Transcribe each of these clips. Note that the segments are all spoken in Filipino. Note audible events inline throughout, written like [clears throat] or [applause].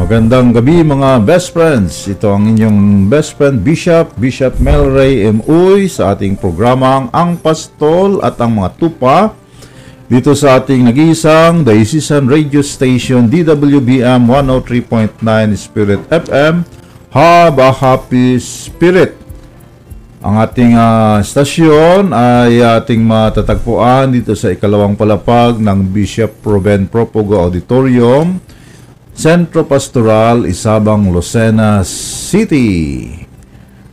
Magandang gabi mga best friends. Ito ang inyong best friend Bishop, Bishop Melray M. Uy sa ating programang Ang Pastol at ang mga tupa dito sa ating nag-iisang Diocesan Radio Station DWBM 103.9 Spirit FM Have a Happy Spirit. Ang ating ah, stasyon ay ating matatagpuan dito sa ikalawang palapag ng Bishop Ruben Propogo Auditorium, Centro Pastoral, Isabang, Lucena City.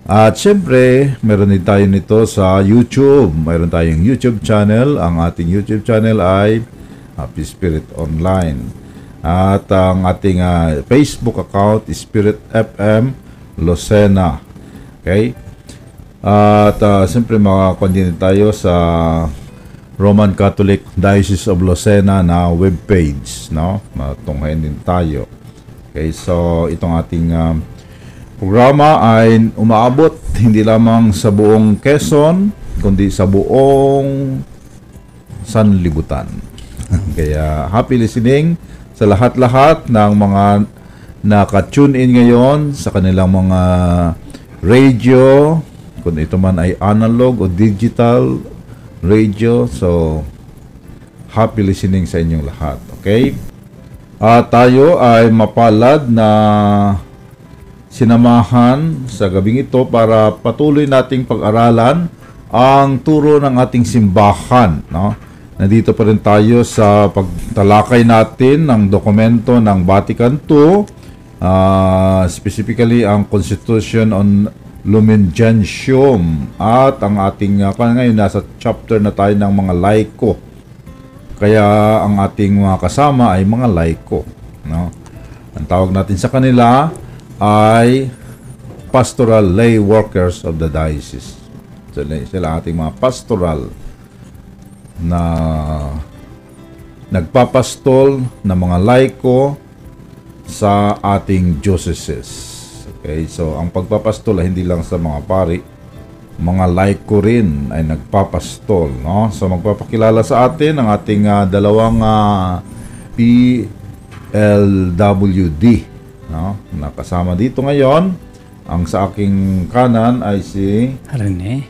At syempre, meron din tayo nito sa YouTube. Meron tayong YouTube channel. Ang ating YouTube channel ay Happy Spirit Online. At ang ating ah, Facebook account Spirit FM Lucena. Okay? At uh, siyempre makakontin tayo sa Roman Catholic Diocese of Lucena na webpage, no? Matunghayan din tayo. Okay, so itong ating uh, programa ay umaabot [laughs] hindi lamang sa buong Quezon, kundi sa buong sanlibutan. [laughs] Kaya happy listening sa lahat-lahat ng mga naka-tune in ngayon sa kanilang mga radio, kung ito man ay analog o digital radio. So, happy listening sa inyong lahat. Okay? At tayo ay mapalad na sinamahan sa gabing ito para patuloy nating pag-aralan ang turo ng ating simbahan. No? Nandito pa rin tayo sa pagtalakay natin ng dokumento ng Vatican II, uh, specifically ang Constitution on Lumen Gentium at ang ating uh, ngayon nasa chapter na tayo ng mga laiko. Kaya ang ating mga kasama ay mga laiko, no? Ang tawag natin sa kanila ay pastoral lay workers of the diocese. Sila, sila ating mga pastoral na nagpapastol na mga laiko sa ating dioceses. Okay, so ang pagpapastol hindi lang sa mga pari, mga laiko rin ay nagpapastol, no? So magpapakilala sa atin ang ating uh, dalawang uh, PLWD, no? Nakasama dito ngayon. Ang sa aking kanan ay si Rene.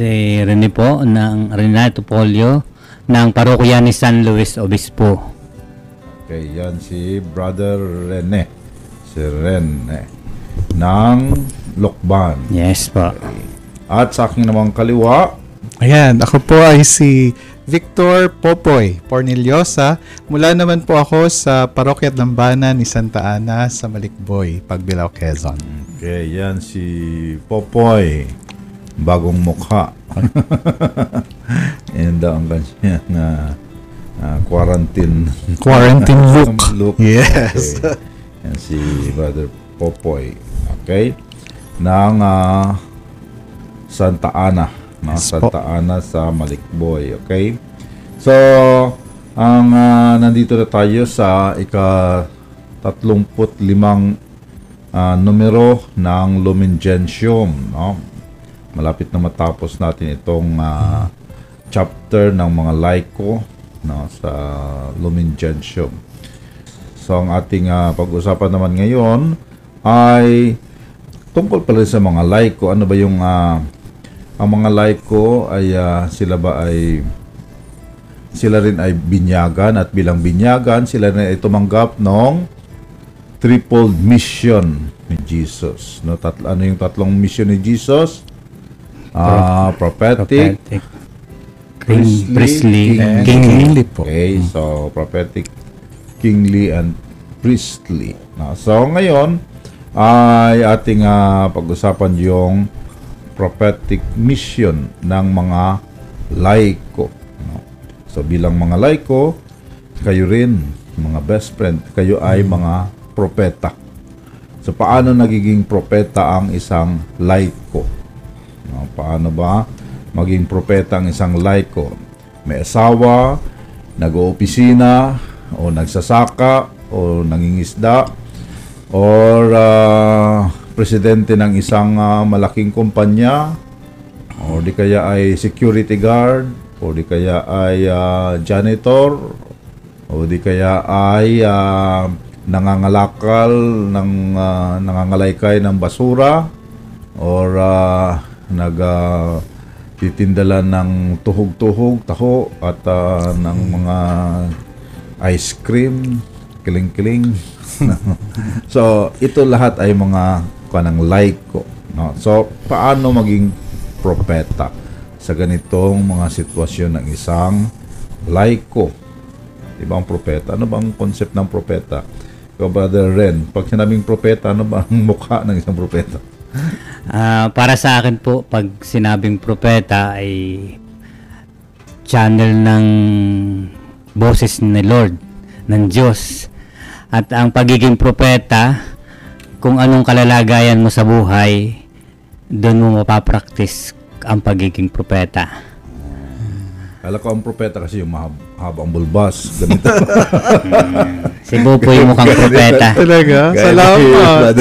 Si Rene po ng Renato Polio ng parokya ni San Luis Obispo. Okay, yan si Brother Rene. Si Rene ng Lokban. Yes po. At sa aking namang kaliwa, Ayan, ako po ay si Victor Popoy Porniliosa. Mula naman po ako sa Parokya Lambana ni Santa Ana sa Malikboy, Pagbilao, Quezon. okay, yan si Popoy. Bagong mukha. [laughs] And uh, ang kanya na uh, quarantine Quarantine [laughs] look. look. Yes. Okay. Yan si Brother Popoy. Okay? Ng ah, Santa Ana. No? Yes po. Santa Ana sa Malikboy. Okay? So, ang ah, nandito na tayo sa ika 35 ah, numero ng Lumen Gentium. No? Malapit na matapos natin itong ah, chapter ng mga laiko no, sa Lumen Gentium. So ang ating ah, pag-usapan naman ngayon ay tungkol pala sa mga laiko. Ano ba yung ah, ang mga laiko ay ah, sila ba ay sila rin ay binyagan at bilang binyagan sila rin ay tumanggap ng triple mission ni Jesus. No, tatlo, ano yung tatlong mission ni Jesus? Ah, prophetic, Prophetic. Priestly, Priestly. King- Kingly. Kingly po. Okay, so prophetic, kingly, and priestly. No, so ngayon ay ating ah, pag-usapan yung prophetic mission ng mga laiko. No? So bilang mga laiko, kayo rin, mga best friend, kayo ay mga propeta. So paano nagiging propeta ang isang laiko? No, paano ba maging propeta ang isang laiko? May asawa, nag-oopisina, o nagsasaka, o nangingisda, or ah, presidente ng isang ah, malaking kumpanya, o di kaya ay security guard, o di kaya ay ah, janitor, o di kaya ay ah, nangangalakal ng ah, nangangalaykay ng basura? Or uh, nag titindala ng tuhog-tuhog, taho at ah, ng mga ice cream, kiling-kiling. [laughs] so, ito lahat ay mga kanang like ko. No? So, paano maging propeta sa ganitong mga sitwasyon ng isang laiko? Diba ang propeta? Ano bang concept ng propeta? Ikaw, Brother Ren, pag sinabing propeta, ano ba ang [laughs] mukha ng isang propeta? Ah, para sa akin po, pag sinabing propeta ay channel ng boses ni Lord, ng Diyos. At ang pagiging propeta, kung anong kalalagayan mo sa buhay, doon mo mapapraktis ang pagiging propeta. Kala ko ang propeta kasi yung mahab- mahabang bulbas. Ganito. Si Bupoy mukhang propeta. Talaga? Salamat.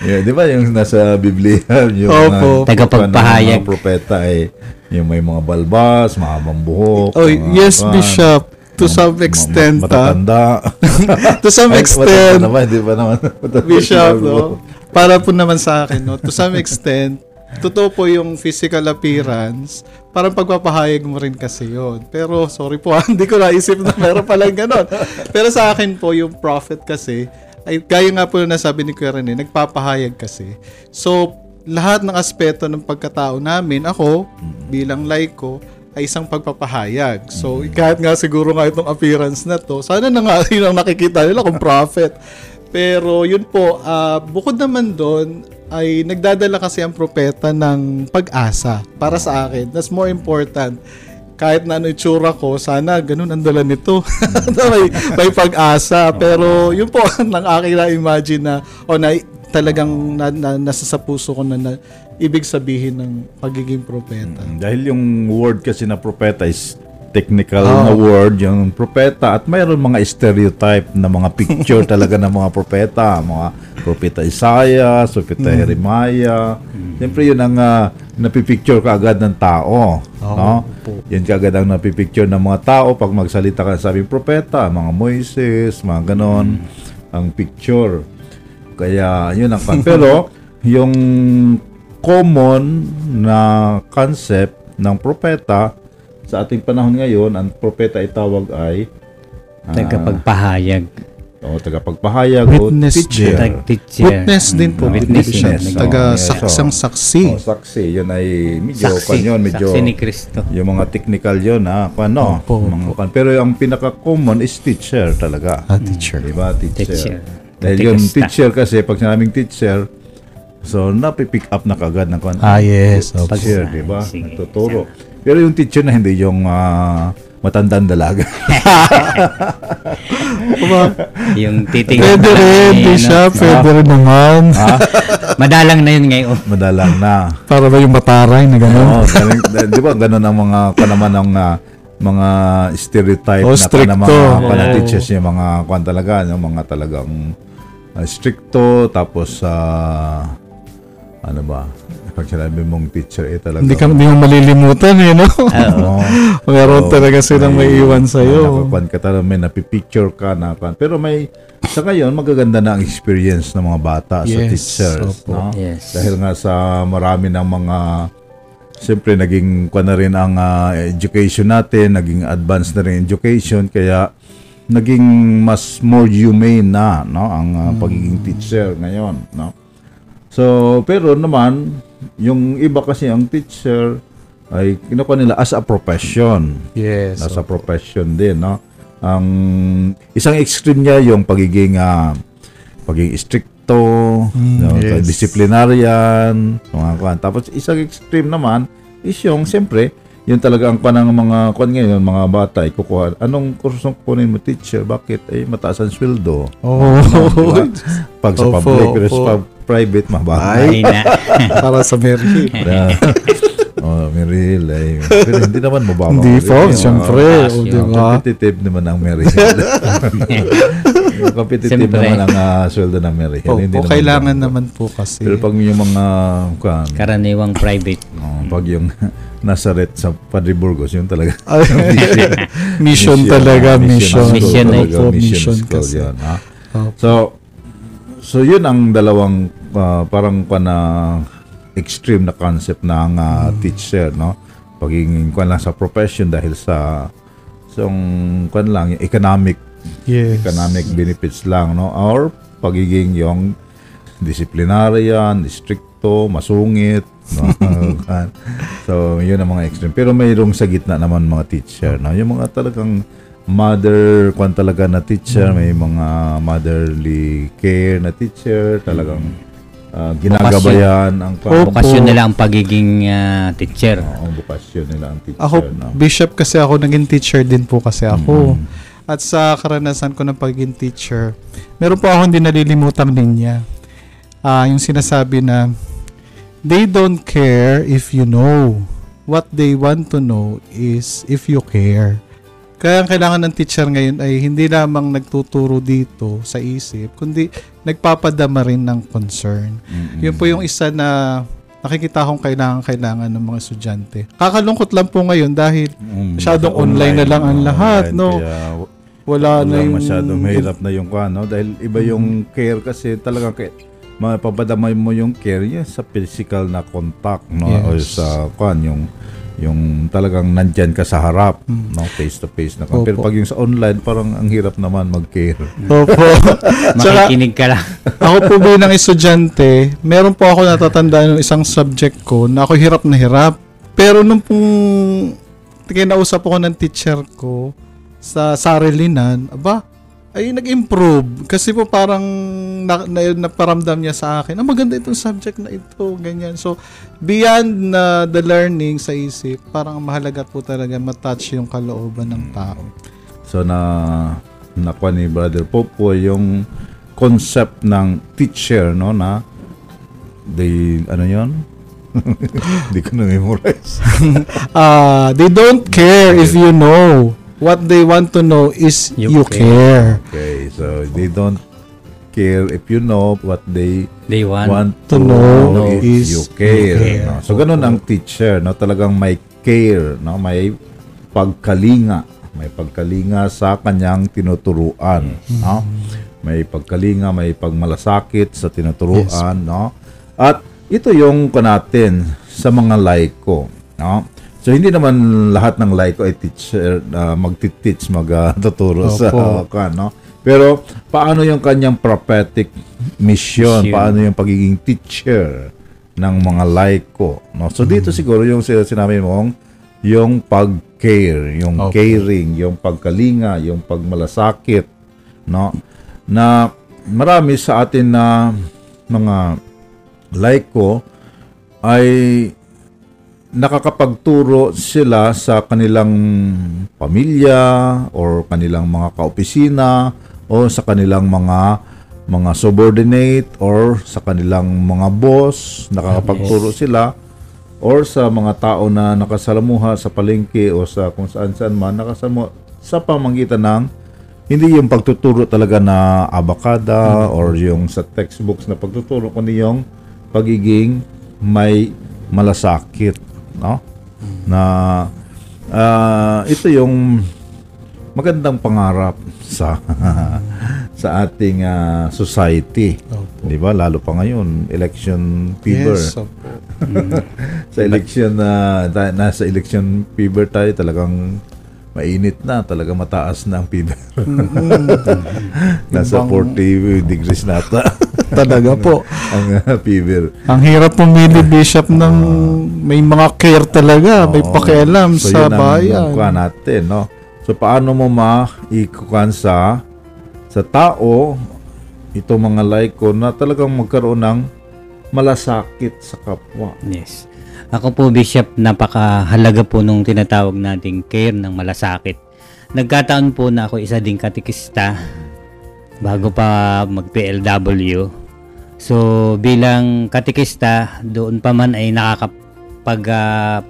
Yeah, di ba yung nasa Biblia, yung Opo. mga, Tagapagpahayag. mga propeta ay yung may mga balbas, mahabang buhok. Oh, mga yes, kwan, Bishop. To some extent, ma- ah. Matatanda. [laughs] To some Ay, extent, matatanda naman, di ba naman? Bishop, no? Para po naman sa akin, no? To some extent, totoo po yung physical appearance, parang pagpapahayag mo rin kasi yon. Pero, sorry po, [laughs] ah, hindi ko naisip na meron palang ganon. Pero sa akin po, yung prophet kasi, ay gaya nga po na nasabi ni Kuya Rene, nagpapahayag kasi. So, lahat ng aspeto ng pagkatao namin, ako, bilang laiko, ay isang pagpapahayag. So, kahit nga siguro nga itong appearance na to, sana na nga [laughs] yun ang nakikita nila kung prophet. Pero yun po, ah, bukod naman doon, ay nagdadala kasi ang propeta ng pag-asa para sa akin. That's more important. Kahit na ano itsura ko, sana ganun ang dala nito. [laughs] May, may pag-asa. Pero yun po [laughs] ang aking na-imagine na, o na talagang na, na, nasa sa puso ko na, na ibig sabihin ng pagiging propeta. Mm, Dahil yung word kasi na propeta is technical na word, yung propeta at mayroon mga stereotype na mga picture [laughs] talaga ng mga propeta, mga propeta Isaiah, propeta Jeremiah. Siyempre yun ang uh, napipicture ka agad ng tao. no? Yan kaagad ang napipicture ng mga tao pag magsalita ka sabi propeta, mga Moises, mga ganon, ang picture. Kaya yun ang [laughs] kan. Pero yung common na concept ng propeta sa ating panahon ngayon, ang propeta ay tawag ay ah, Tagapagpahayag. o tagapagpahayag Witness o teacher. Tag-teacher. Witness din po. Mm, witness Bishop. yun. Taga yes. saksang saksi. O, saksi. Yun ay medyo, Saksi. kan yun, medyo, Saksi ni Kristo. yung mga technical yun, ha, ano, Opo, mga kan. Pero ang pinaka-common is teacher talaga. Ah, teacher. Diba? Teacher. Teacher. Dahil yung teacher kasi, pag sinabing teacher, so napipick up na kagad ng kan. Ah, yes. Opo. teacher, di ba? Sige. Nagtuturo. Pero yung teacher na hindi yung ah, matandang dalaga. [laughs] Yung titingnan Pwede pa rin, Bishop. Pwede rin naman. ha? Madalang na yun ngayon. Madalang na. Para ba yung mataray na gano'n? Oo, galing- di ba ganun ang mga kanaman ng ah, mga stereotype Oh, na stricto. kana mga Oo. teachers yung mga kwan talaga, yung mga talagang ah, stricto tapos sa ano ba? Pag sinabi mong teacher eh talaga. Hindi ka hindi mo malilimutan eh, no? Oo. [laughs] Meron Oo. talaga silang may iwan sa'yo. Nakakwan ka talaga, may napipicture ka na. Pero may, sa ngayon, magaganda na ang experience ng mga bata sa Yes, teachers. opo. No? Yes. Dahil nga sa marami ng mga, siyempre naging kwan na rin ang ah, education natin, naging advanced na rin education, kaya naging mas more humane na no ang ah, pagiging teacher ngayon no? So pero naman yung iba kasi ang teacher ay kinukuha nila as a profession. Yes. nasa profession din no? Ang isang extreme niya yung pagiging ah, pagiging stricto no, yes. disciplinarian mga kwan tapos isang extreme naman is yung siyempre yun talaga ang panang mga kwan ngayon mga bata ay kukuha anong kursong kunin mo teacher bakit ay mataas ang sweldo Oh. Diba? pag sa Opo, public pero opo. sa private mababa Ay na. [laughs] Para sa Mary. Yeah. oh, Mary Hill ay pero hindi naman mababa. Hindi po, siyempre. Oh, O, yun. di Oh, competitive naman ang Mary Hill. [laughs] competitive Siyempre. naman ang ah, sweldo ng Mary Hill. Hindi Opo, naman kailangan ganun. naman po kasi. Pero pag yung mga kwan, Karaniwang private. oh, pag yung [laughs] Nazareth sa Padre Burgos, yun talaga. Ay, [laughs] mission talaga, mission. Mission eh. talaga, mission mission school kasi. yun. Ha? So, so yun ang dalawang ah, parang pa na extreme na concept ng ah, teacher, no? Pagiging kwan lang sa profession dahil sa sa kwan lang, yung economic Yes. economic benefits lang, no? Or pagiging yung disciplinarian, stricto, masungit, no? [laughs] so, yun ang mga extreme. Pero mayroong sa gitna naman mga teacher, no? Yung mga talagang mother, kwan talaga na teacher, may mga motherly care na teacher, talagang ah, ginagabayan ang. Opo. Bukasyon nila ang pagiging ah, teacher. Oo, ang bukasyon nila ang teacher, Ako, no? bishop kasi ako, naging teacher din po kasi ako. At sa karanasan ko ng pagiging teacher, meron po akong hindi nalilimutang linya. Ah, yung sinasabi na, they don't care if you know. What they want to know is if you care. Kaya ang kailangan ng teacher ngayon ay hindi lamang nagtuturo dito sa isip, kundi nagpapadama rin ng concern. Mm-mm. Yun po yung isa na nakikita kong kailangan-kailangan ng mga estudyante. Kakalungkot lang po ngayon dahil Mm, masyadong sa online na lang ang lahat, Online, no? Kaya wala, na wala yung... masyadong mahirap na yung kwan, no? Dahil iba yung care kasi talaga kay mapapadamay mo yung care niya sa physical na contact, no? O Yes. sa kwan, yung yung talagang nandyan ka sa harap, Mm. no? Face to face na kwan. Pero Opo. pag yung sa online, parang ang hirap naman mag-care. Opo. [laughs] Makikinig ka lang. [laughs] ako po bilang estudyante, meron po ako natatandaan ng isang subject ko na ako hirap na hirap. Pero nung pong kinausap ako ng teacher ko sa sarilinan, aba, ay nag-improve. Kasi po parang na, na, naparamdam niya sa akin, ah, maganda itong subject na ito, ganyan. So, beyond na the learning sa isip, parang mahalaga po talaga matouch yung kalooban ng tao. So na nakuha ni Brother Popo yung concept ng teacher, no? Na they, ano yon [laughs] Hindi ko na-memorize. [laughs] Ah, they don't care if you know. What they want to know is you, You care. Okay, so they don't care if you know what they They want. want to to know know if is you you care. care. no? So ganun ang teacher, no? Talagang may care, no? May pagkalinga, may pagkalinga sa kanyang tinuturuan, no? May pagkalinga, may pagmalasakit sa tinuturuan, no? At ito yung kanatin sa mga laiko, no? So hindi naman lahat ng laiko ay teacher na magti-teach, magtuturo sa Opo. kan, no? Pero paano yung kanyang prophetic mission? Mission. Paano yung pagiging teacher ng mga laiko? No? So dito siguro yung sin- sinabi mong yung pag-care, yung Opo. caring, yung pagkalinga, yung pagmalasakit, no? Na marami sa atin na mga laiko ay nakakapagturo sila sa kanilang pamilya or kanilang mga kaopisina o sa kanilang mga mga subordinate or sa kanilang mga boss. Nakakapagturo sila or sa mga tao na nakasalamuha sa palengke o sa kung saan saan man nakasalamuha sa pamamagitan ng hindi yung pagtuturo talaga na abakada or yung sa textbooks na pagtuturo kundi yung pagiging may malasakit no? Na ah, ito yung magandang pangarap sa [laughs] sa ating ah, society. Opo. di ba? Lalo pa ngayon election fever. Yes, opo. [laughs] sa election na ta- nasa election fever tayo talagang mainit na talaga mataas na ang fever. [laughs] Nasa Ibang- 40 degrees na ata Talaga po. ang [laughs] ah, fever Ang hirap pumili, Bishop, ng may mga care talaga, may Oo. pakialam So, sa bayan. kuha natin, no? So, paano mo maikukan sa sa tao ito mga laiko na talagang magkaroon ng malasakit sa kapwa. Yes. Ako po, Bishop, napakahalaga po nung tinatawag nating care ng malasakit. Nagkataon po na ako isa ding katikista bago pa mag-PLW. So, bilang katikista, doon pa man ay nakakapag ah,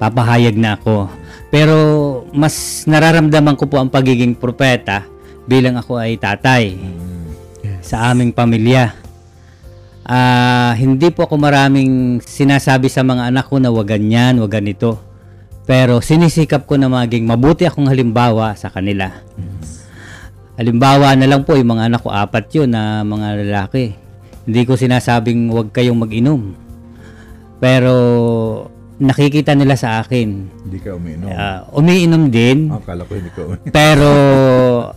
papahayag na ako. Pero mas nararamdaman ko po ang pagiging propeta bilang ako ay tatay sa aming pamilya. Ah, hindi po ako maraming sinasabi sa mga anak ko na wag ganyan, wag ganito. Pero sinisikap ko na maging mabuti akong halimbawa sa kanila. Halimbawa na lang po, yung mga anak ko, apat yun na mga lalaki. Hindi ko sinasabing huwag kayong mag-inom. Pero nakikita nila sa akin. Hindi ka umiinom. Ah, umiinom din. Akala ko hindi ka umiinom. Pero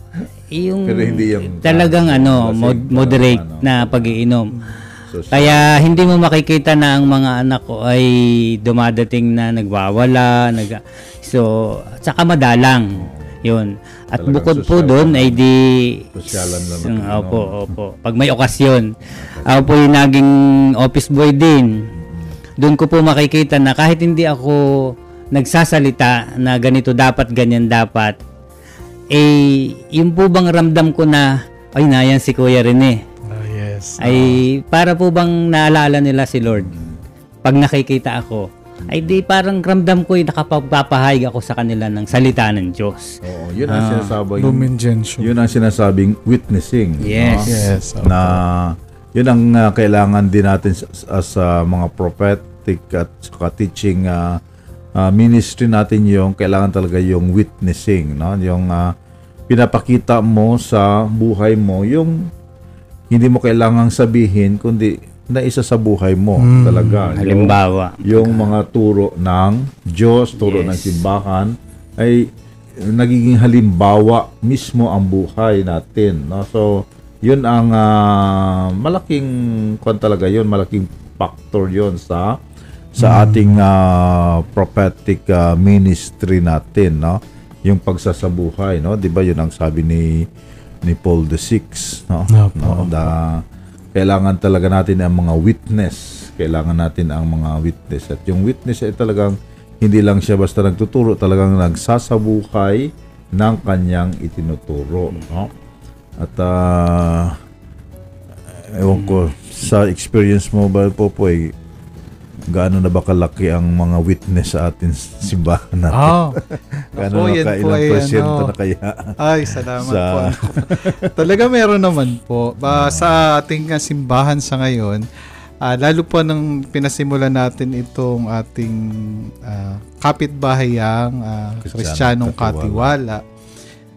[laughs] yung Pero hindi yung- talagang ano, lasing, mod- moderate ano. na pag-iinom. So, Kaya hindi mo makikita na ang mga anak ko ay dumadating na nagwawala, nag So, saka madalang. 'Yun. At Talagang bukod po doon ay di Sosyalan lang Mm, natin, Opo, no? opo. Pag may okasyon. Ako po yung naging office boy din. Doon ko po makikita na kahit hindi ako nagsasalita na ganito dapat, ganyan dapat, eh, yung po bang ramdam ko na, ay, nayan si Kuya Rene. Ah, yes. Ay, para po bang naalala nila si Lord? Pag nakikita ako, ay di parang ramdam ko yung nakapagpapahayag ako sa kanila ng salita ng Diyos. Oo, yun ang Ah. sinasabing Lumen Gentium. yun ang sinasabing witnessing. Yes. no? Yes. opo. Na yun ang uh, kailangan din natin sa- as uh, mga prophetic at saka teaching uh, uh, ministry natin yung kailangan talaga yung witnessing, no? Yung uh, pinapakita mo sa buhay mo yung hindi mo kailangang sabihin kundi na isa sa buhay mo talaga. Yung- Halimbawa. yung mga turo ng Diyos, turo Yes. ng simbahan ay nagiging halimbawa mismo ang buhay natin, no? So, yun ang ah, malaking kwan talaga yun, malaking factor yun sa sa ating ah, prophetic ah, ministry natin, no? Yung pagsasabuhay, no? 'Di ba yun ang sabi ni ni Paul the Sixth, no? Opo, no? Da, kailangan talaga natin ang mga witness. Kailangan natin ang mga witness. At yung witness ay talagang hindi lang siya basta nagtuturo, talagang nagsasabuhay ng kanyang itinuturo. No? At ah, ewan ko, sa experience mo ba po po eh, gaano na ba kalaki ang mga witness sa atin simbahan natin? Ah, [laughs] gaano Ako, na ka, ilang ay porsyento ano, na kaya? Ay, salamat Sa- po. [laughs] Talaga meron naman po. Ba, sa ating uh, simbahan sa ngayon, ah, lalo po nang pinasimulan natin itong ating ah, kapitbahayang ah, Kristyanong Katiwala.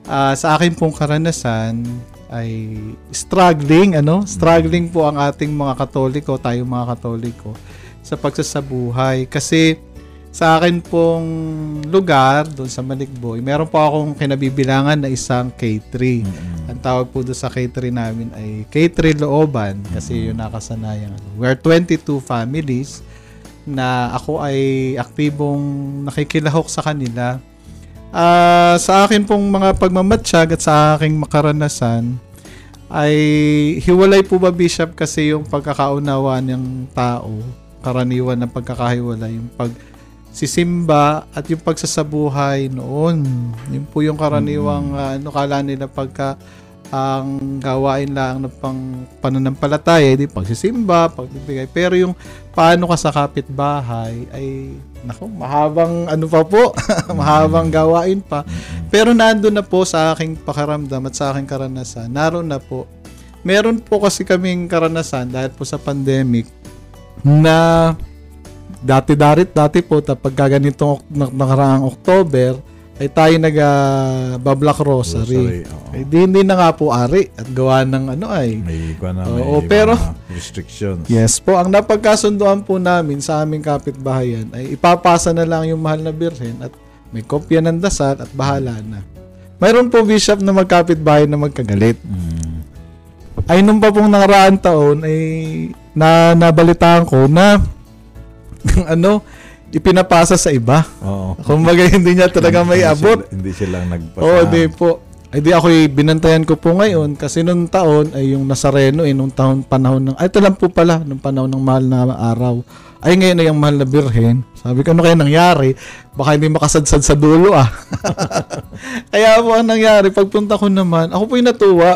Ah, sa akin pong karanasan ay struggling, ano? Struggling po ang ating mga Katoliko, tayong mga Katoliko sa pagsasabuhay. Kasi sa akin pong lugar, doon sa Maligboy, meron po akong kinabibilangan na isang K3. Ang tawag po doon sa K3 namin ay K3 Looban kasi yun nakasanayan. We are 22 families na ako ay aktibong nakikilahok sa kanila. Ah, sa akin pong mga pagmamatsyag at sa aking makaranasan ay hiwalay po ba Bishop kasi yung pagkakaunawa ng tao, karaniwan ng pagkakahiwalay, yung pag sisimba at yung pagsasabuhay noon. Yun po yung karaniwang ah, ano kala nila pagka ang gawain lang ng pang pananampalataya, di pagsisimba, pagbibigay. Pero yung paano ka sa kapitbahay ay nako, mahabang ano pa po, [laughs] mahabang gawain pa. Pero nando na po sa aking pakaramdam at sa aking karanasan, naroon na po. Meron po kasi kaming karanasan dahil po sa pandemic na dati-darit dati po tapos ganitong nakaraang October ay tayo nag ah, ba-Black Rosary. Rosary. Eh, di, hindi na nga po ari at gawa ng ano ay. May, kwan na, may Oo, pero- restrictions. Yes po, ang napagkasunduan po namin sa aming kapitbahayan ay ipapasa na lang yung mahal na birhen at may kopya ng dasal at bahala na. Mayroon po bishop na magkapitbahay na magkagalit. Mm. Ay nung pa pong nakaraang taon ay na nabalitaan ko na [laughs] ano ipinapasa sa iba. Oo. Kumbaga [laughs] hindi niya talaga may abot. Hindi silang nagpasa. Oo, di po. Ay di ako binantayan ko po ngayon kasi nung taon ay yung Nazareno eh nung taon panahon ng ay ito lang po pala nung panahon ng mahal na araw. Ay ngayon ay yung mahal na birhen. Sabi ko ano kaya nangyari? Baka hindi makasadsad sa dulo ah. [laughs] kaya po ang nangyari pagpunta ko naman, ako po yung natuwa.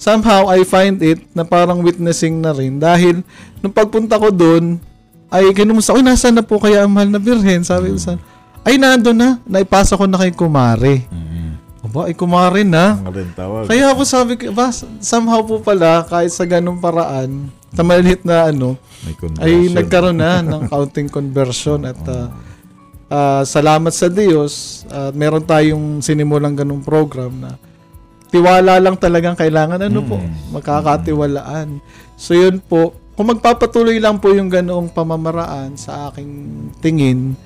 Somehow I find it na parang witnessing na rin dahil nung pagpunta ko doon ay kinumusta ko, nasaan na po kaya ang mahal na birhen? Sabi ko sa ay nando na, naipasa ko na kay Kumare. Mm. Aba, ay kumare na. Tawag. Kaya ako sabi ko, ba, somehow po pala, kahit sa ganung paraan, sa maliit na ano, ay nagkaroon na ng [laughs] counting conversion at ah, ah, salamat sa Diyos, at meron tayong sinimulang ganung program na tiwala lang talagang kailangan. Ano po? Mm. Magkakatiwalaan. So yun po, kung magpapatuloy lang po yung ganoong pamamaraan sa aking tingin,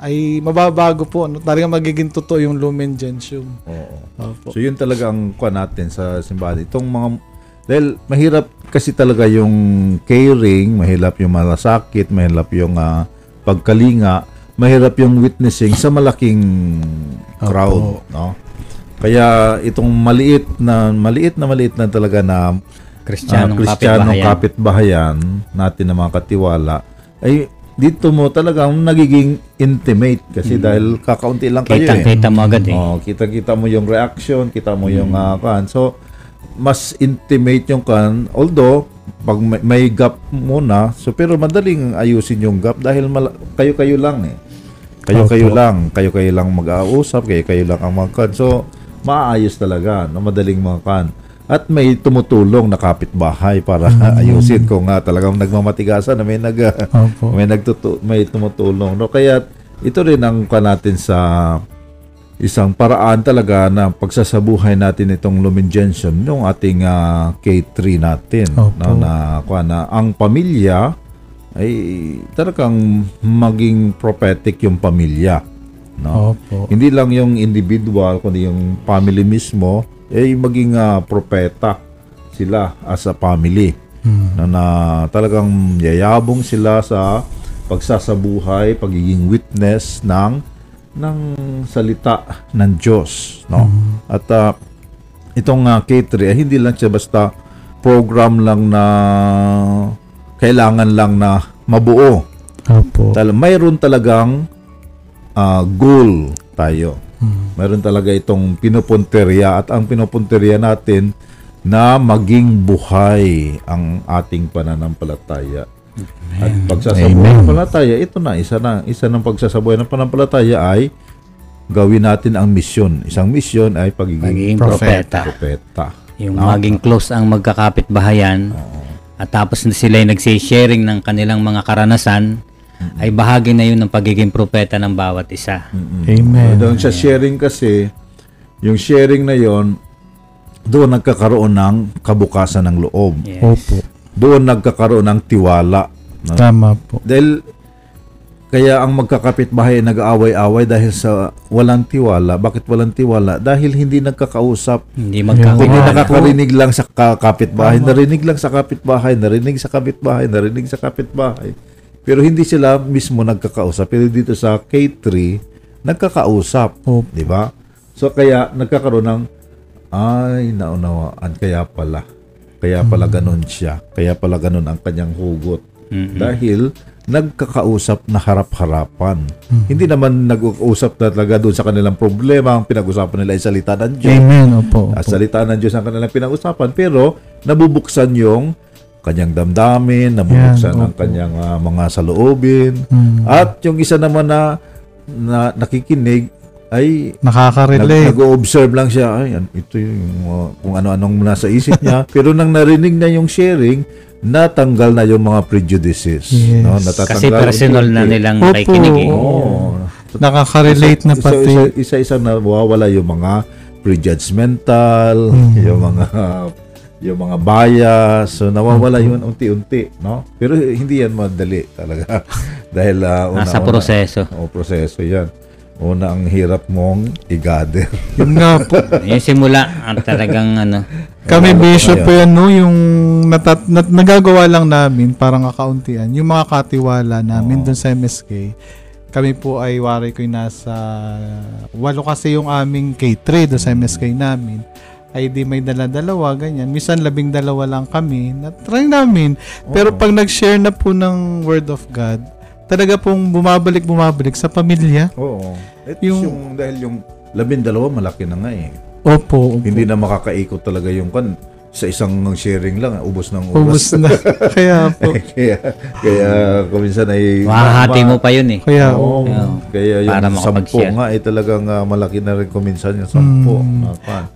ay mababago po. Ano, talagang magiging totoo yung lumen gentium. Oo. Opo. So yun talaga ang kuha natin sa simbahan. Itong mga dahil mahirap kasi talaga yung caring, mahirap yung malasakit, mahirap yung ah, pagkalinga, mahirap yung witnessing sa malaking crowd, no? Kaya itong maliit na maliit na maliit na talaga na Kristiyanong ah, Kristiyanong kapitbahayan. kapitbahayan natin na mga katiwala ay dito mo talagang nagiging intimate kasi dahil kakaunti lang kayo eh. Kitang-kita mo agad eh. Oh, kita-kita mo yung reaction, kita mo yung ah, kan. So mas intimate yung kan. Although pag may, may gap muna, so pero madaling ayusin yung gap dahil mala- kayo-kayo lang eh. Kayo-kayo Opo. lang, kayo-kayo lang mag-ausap, kayo-kayo lang ang magkan. So maayos talaga, no? madaling mga kan. At may tumutulong na kapitbahay para [laughs] ayusin kung nga talagang nagmamatigasan na may nag Opo. may nagtutu may tumutulong no kaya ito rin ang ka natin sa isang paraan talaga na pagsasabuhay natin itong lumingensium yung ating ah, K3 natin Opo. no, na kuha na ang pamilya ay talagang maging prophetic yung pamilya no Opo. hindi lang yung individual kundi yung family mismo ay maging ah, propeta sila as a family Hmm. na, na talagang yayabong sila sa pagsasabuhay, pagiging witness ng ng salita ng Diyos, no? At ah, itong uh, K3 ay hindi lang siya basta program lang na kailangan lang na mabuo. Opo. Tal mayroon talagang ah, goal tayo. Mayroon talaga itong pinupunteriya at ang pinupunteriya natin na maging buhay ang ating pananampalataya. At pagsasabuhay ng pananampalataya, ito na, isa na, isa ng pagsasabuhay ng pananampalataya ay gawin natin ang misyon. Isang misyon ay pagiging Magiging Propeta. propeta. Yung No? maging close ang magkakapit-bahayan. At tapos na sila nagsi-sharing ng kanilang mga karanasan, ay bahagi na yun ng pagiging propeta ng bawat isa. Amen. Doon sa sharing kasi, yung sharing na yon doon nagkakaroon ng kabukasan ng loob. Yes. Opo. Doon nagkakaroon ng tiwala. no? Tama po. Dahil kaya ang magkakapitbahay ay nag-aaway-away dahil sa walang tiwala. Bakit walang tiwala? Dahil hindi nagkakausap. Hindi Hindi magkakilala. nakakarinig lang sa ka- kapitbahay, narinig lang sa kapitbahay, narinig sa kapitbahay, narinig sa kapitbahay. Pero hindi sila mismo nagkakausap. Pero dito sa K3, nagkakausap. Opo. Di ba? So kaya nagkakaroon ng ay naunawaan kaya pala. Kaya pala ganun siya. Kaya pala ganun ang kanyang hugot. Mm-mm. Dahil nagkakausap na harap-harapan. Hindi naman nag-uusap na talaga doon sa kanilang problema. Ang pinag-usapan nila ay salita ng Diyos. Amen. Opo. At salita ng Diyos ang kanilang pinag-usapan. Pero nabubuksan yung kanyang damdamin, nabubuksan Yan, ang kanyang ah, mga saloobin. Mm. At yung isa naman na, na nakikinig ay nag, Nakaka-relate. nag-observe lang siya. Ay, ito yung uh, kung ano-anong nasa isip niya. Pero nang narinig na yung sharing, natanggal na yung mga prejudices. Yes. No? Natatanggal Kasi personal na nilang Opo. nakikinig eh. Oo. Nakaka-relate na pati. isa- Isa-isa na wawala yung mga prejudgmental, Mm. yung mga yung mga bias, so nawawala yun unti-unti, no? Pero hindi yan madali talaga. [laughs] Dahil uh, una, Nasa proseso. O proseso yan. Una ang hirap mong i-gather. [laughs] Yun nga po. Yung simula, ang talagang ano, Kami bishop po yan, no, yung natat, nat, nagagawa lang namin, parang akauntian, yung mga katiwala namin Oo. dun sa MSK, kami po ay wari ko yung nasa, walo kasi yung aming K3 dun sa MSK namin, ay di may dala-dalawa, ganyan. Minsan labing dalawa lang kami, na-try namin. Pero pag nag-share na po ng Word of God, talaga pong bumabalik-bumabalik sa pamilya. Oo. At Yung- yung, dahil yung labindalawa malaki na nga eh. Opo, opo. Hindi na makakaikot talaga yung kan sa isang sharing lang, ubos ng Ubus ubos. na. [laughs] [laughs] Kaya po. [laughs] kaya kaya kuminsan ay mahahati mo pa yun eh. Kaya, Oo. Oo. Kaya yung Para sampo nga ay talagang ah, malaki na rin kuminsan yung sampo. Mm. Ah,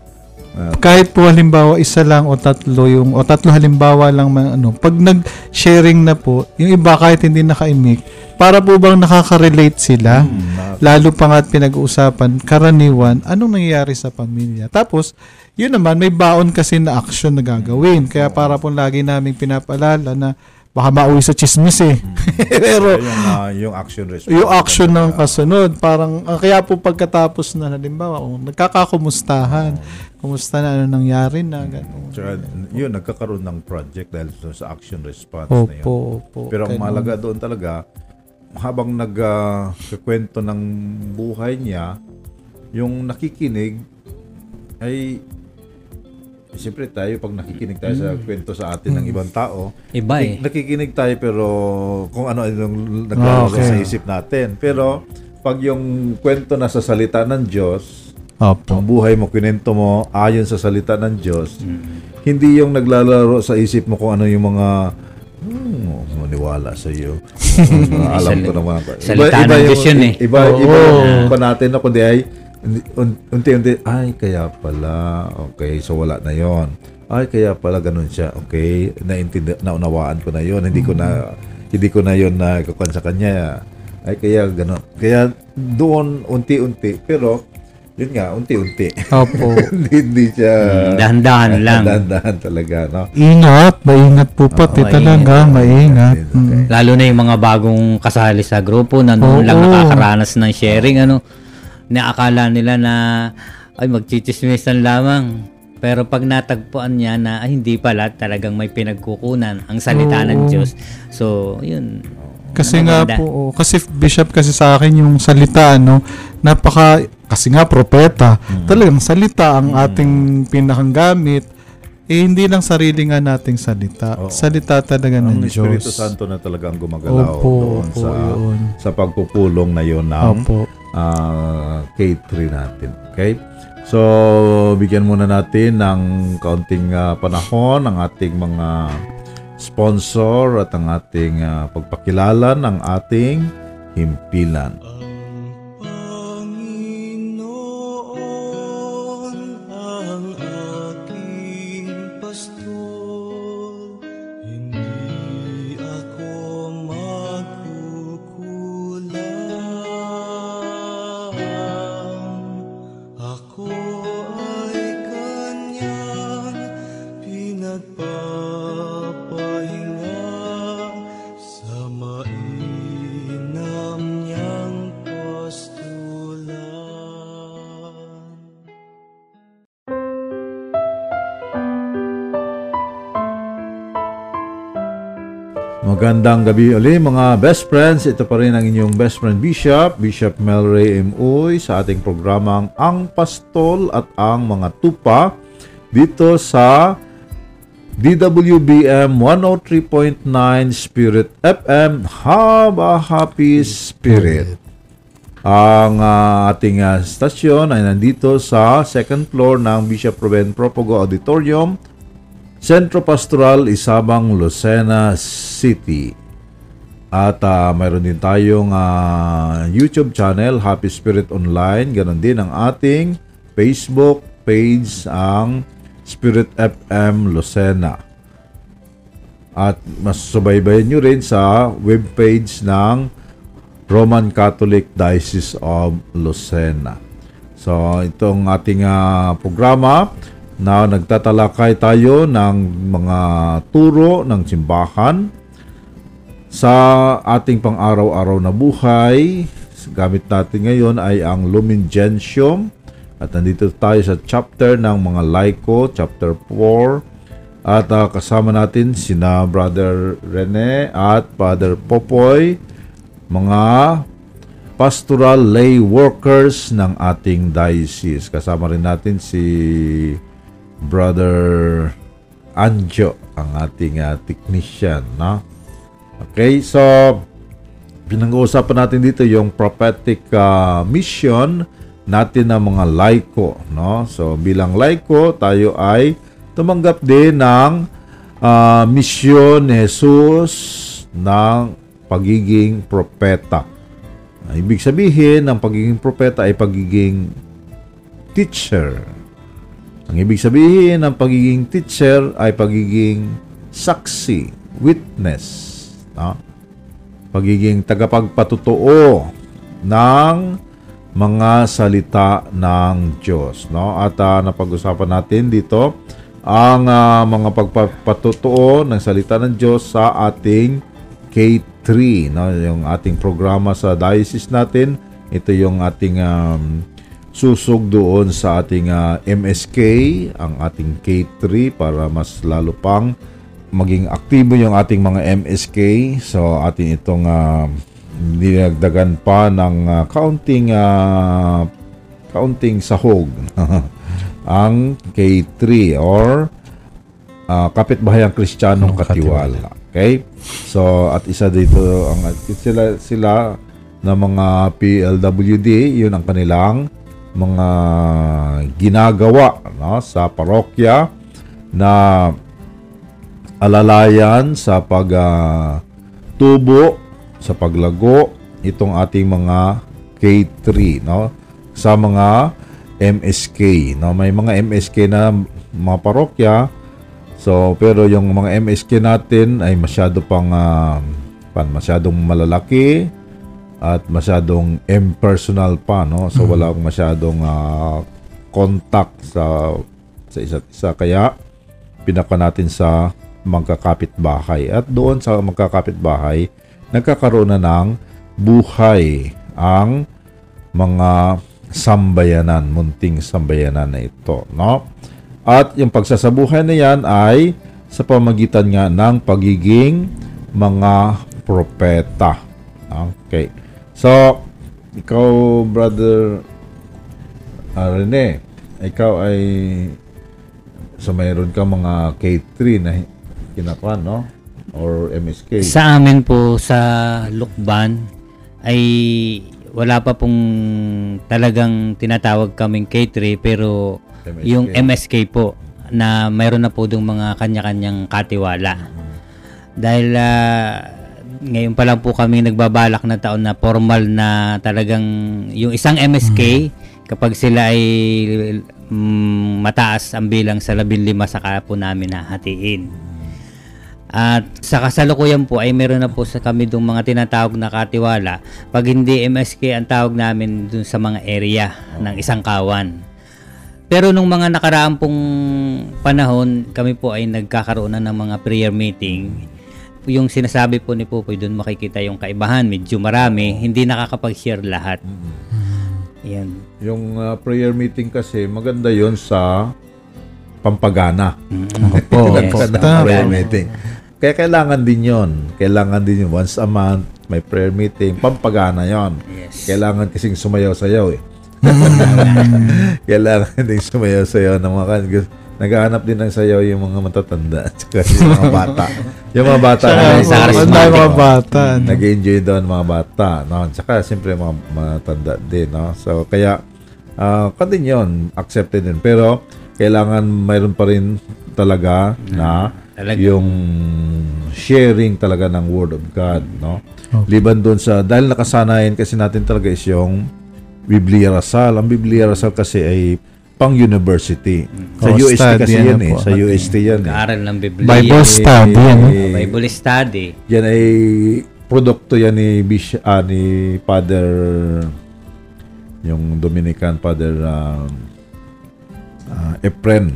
pan. kahit po halimbawa isa lang o tatlo yung o tatlo halimbawa lang man, ano pag nag-sharing na po yung iba kahit hindi naka-imik para po bang nakaka-relate sila? Hmm, lalo pa nga pinag-uusapan karaniwan anong nangyayari sa pamilya? Tapos yun naman may baon kasi na action na gagawin. Kaya para po lagi naming pinapalala na baka mauwi sa chismis eh [laughs] pero yung, ah, yung action response. yung action ng kasunod parang ah, kaya po pagkatapos na halimbawa oh, nagkakakumustahan kumusta na ano nangyari na gano'n Tsaka, yun, nagkakaroon ng project dahil sa action response na yun. opo opo Pero ang Ganun. mahalaga doon talaga, habang nagkakwento ng buhay niya, yung nakikinig ay Siyempre tayo, pag nakikinig tayo sa kwento sa atin ng ibang tao, Iba eh. nakikinig tayo pero kung ano yung naglalaro Okay. sa isip natin. Pero pag yung kwento na sa salita ng Diyos, opo ang buhay mo, kinento mo ayon sa salita ng Diyos, hindi yung naglalaro sa isip mo kung ano yung mga hmm, maniwala sa iyo. [laughs] Alam ko naman. Salita ng Diyos yun eh. Iba, iba yung pa natin na kundi ay unti-unti, ay kaya pala, okay, so wala na yon ay kaya pala ganun siya okay naintindi naunawaan ko na yon hindi ko na hindi ko na yon na kukuha sa kanya. Ay kaya ganun. Kaya doon unti-unti pero yun nga unti-unti. Opo. [laughs] Hindi, hindi siya Mm, dahan-dahan [laughs] lang. dahan-dahan talaga no? Ingat maingat po pati talaga maingat. Okay. Mm. Lalo na yung mga bagong kasali sa grupo na noon Oo. lang nakakaranas ng sharing ano naakala nila na ay magchichismisan lamang. Pero pag natagpuan niya na ay, hindi pala talagang may pinagkukunan ang salita ng Oo. Diyos. So yun. Kasi Ang nga maganda. po, oh, kasi bishop kasi sa akin yung salita, no, napaka, kasi nga propeta, talagang salita ang ating pinakang gamit, eh hindi lang sarili nga nating salita, Oo. salita talaga ang ng Espiritu Diyos. Santo na talagang gumagalaw Opo, doon opo, sa yun. sa pagpupulong na yon ng Opo. ah, K3 natin. Okay? So, bigyan muna natin ng kaunting ah, panahon ang ating mga sponsor at ang ating ah, pagpakilala ng ating himpilan. Magandang gabi uli mga best friends. Ito pa rin ang inyong best friend Bishop, Bishop Melray M. Uy sa ating programang Ang Pastol at ang mga tupa dito sa DWBM 103.9 Spirit FM Haba Happy Spirit. Ang ah, ating ah, stasyon ay nandito sa second floor ng Bishop Ruben Propogo Auditorium, Centro Pastoral, Isabang, Lucena City. At ah, mayroon din tayong ah, YouTube channel, Happy Spirit Online. Ganon din ang ating Facebook page, ang Spirit FM Lucena. At mas subaybayan nyo rin sa webpage ng Roman Catholic Diocese of Lucena. So, itong ating ah, programa na nagtatalakay tayo ng mga turo ng simbahan sa ating pang-araw-araw na buhay. Gamit natin ngayon ay ang Lumen Gentium at nandito tayo sa chapter ng mga laiko, chapter 4. At ah, kasama natin sina Brother Rene at Father Popoy, mga pastoral lay workers ng ating diocese. Kasama rin natin si Brother Anjo, ang ating ah, technician, no? Okay, so pinag-uusapan natin dito yung prophetic ah, mission natin ng mga laiko, no? So bilang laiko, tayo ay tumanggap din ng ah, misyon ni Jesus ng pagiging propeta. Ibig sabihin, ang pagiging propeta ay pagiging teacher. Ang ibig sabihin ng pagiging teacher ay pagiging saksi, witness, no? pagiging tagapagpatutuo ng mga salita ng Diyos. No? At ah, napag-usapan natin dito ang ah, mga pagpapatutuo ng salita ng Diyos sa ating K3, no? yung ating programa sa diocese natin. Ito yung ating um, susog doon sa ating ah, MSK, ang ating K3 para mas lalo pang maging aktibo yung ating mga MSK. So atin itong uh, dinagdagan pa ng ah, counting ah, counting sahog [laughs] ang K3 or uh, kapitbahayang Kristiyanong Katiwala. Okay? So at isa dito ang sila sila na mga PLWD, yun ang kanilang mga ginagawa no, sa parokya na alalayan sa pag ah, tubo sa paglago itong ating mga K3 no sa mga MSK no. May mga MSK na mga parokya so pero yung mga MSK natin ay masyado pang ah, pan masyadong malalaki at masyadong impersonal pa no so wala akong masyadong ah, contact sa sa isa't isa kaya pinaka natin sa magkakapit-bahay at doon sa magkakapit-bahay nagkakaroon na ng buhay ang mga sambayanan, munting sambayanan na ito, no? At yung pagsasabuhay na yan ay sa pamagitan nga ng pagiging mga propeta. Okay. So, ikaw, brother ah, Rene, ikaw ay so mayroon ka mga K3 na kinakuan, no? Or MSK. Sa amin po sa Lukban ay wala pa pong talagang tinatawag kaming K3 pero MSK. yung MSK po na mayroon na po dong mga kanya-kanyang katiwala. Dahil ah, ngayon pa lang po kami nagbabalak na taon na formal na talagang yung isang MSK kapag sila ay mm, mataas ang bilang sa 15 saka po namin nahatiin. At sa kasalukuyan po ay meron na po sa kami dong mga tinatawag na katiwala. Pag hindi MSK ang tawag namin dun sa mga area ng isang kawan. Pero nung mga nakaraan pong panahon, kami po ay nagkakaroon na ng mga prayer meeting. Yung sinasabi po ni Pupoy, doon makikita yung kaibahan. Medyo marami, hindi nakakapag-share lahat. Yan. Yung ah, prayer meeting kasi maganda 'yon sa pampagana. Opo, [laughs] Yes, opo. Tama. prayer meeting. Kaya kailangan din 'yon. Kailangan din yun. once a month may prayer meeting, pampagana 'yon. Yes. Kailangan kasing sumayaw-sayaw eh. [laughs] kailangan din sumayaw-sayaw ng mga kan. Naghahanap din ng sayaw yung mga matatanda at saka yung mga [laughs] bata. yung mga bata sa charismatic. dami mga bata. no? nag-enjoy doon mga bata. No? Tsaka siyempre mga matanda din. No? So kaya uh, din yun, accepted din. Pero kailangan mayroon pa rin talaga na Talaga. yung sharing talaga ng Word of God. No? Liban doon sa, dahil nakasanayan kasi natin talaga is yung Biblia Rasal. Ang Biblia Rasal kasi ay pang university. Sa Oh, UST study kasi yan yan eh. Sa UST yan eh. Aral ng Biblia. Bible study, ano? Eh, Bible study. yan ay produkto yan ni Bishop, ah, ni Father yung Dominican Father um, ah, Efren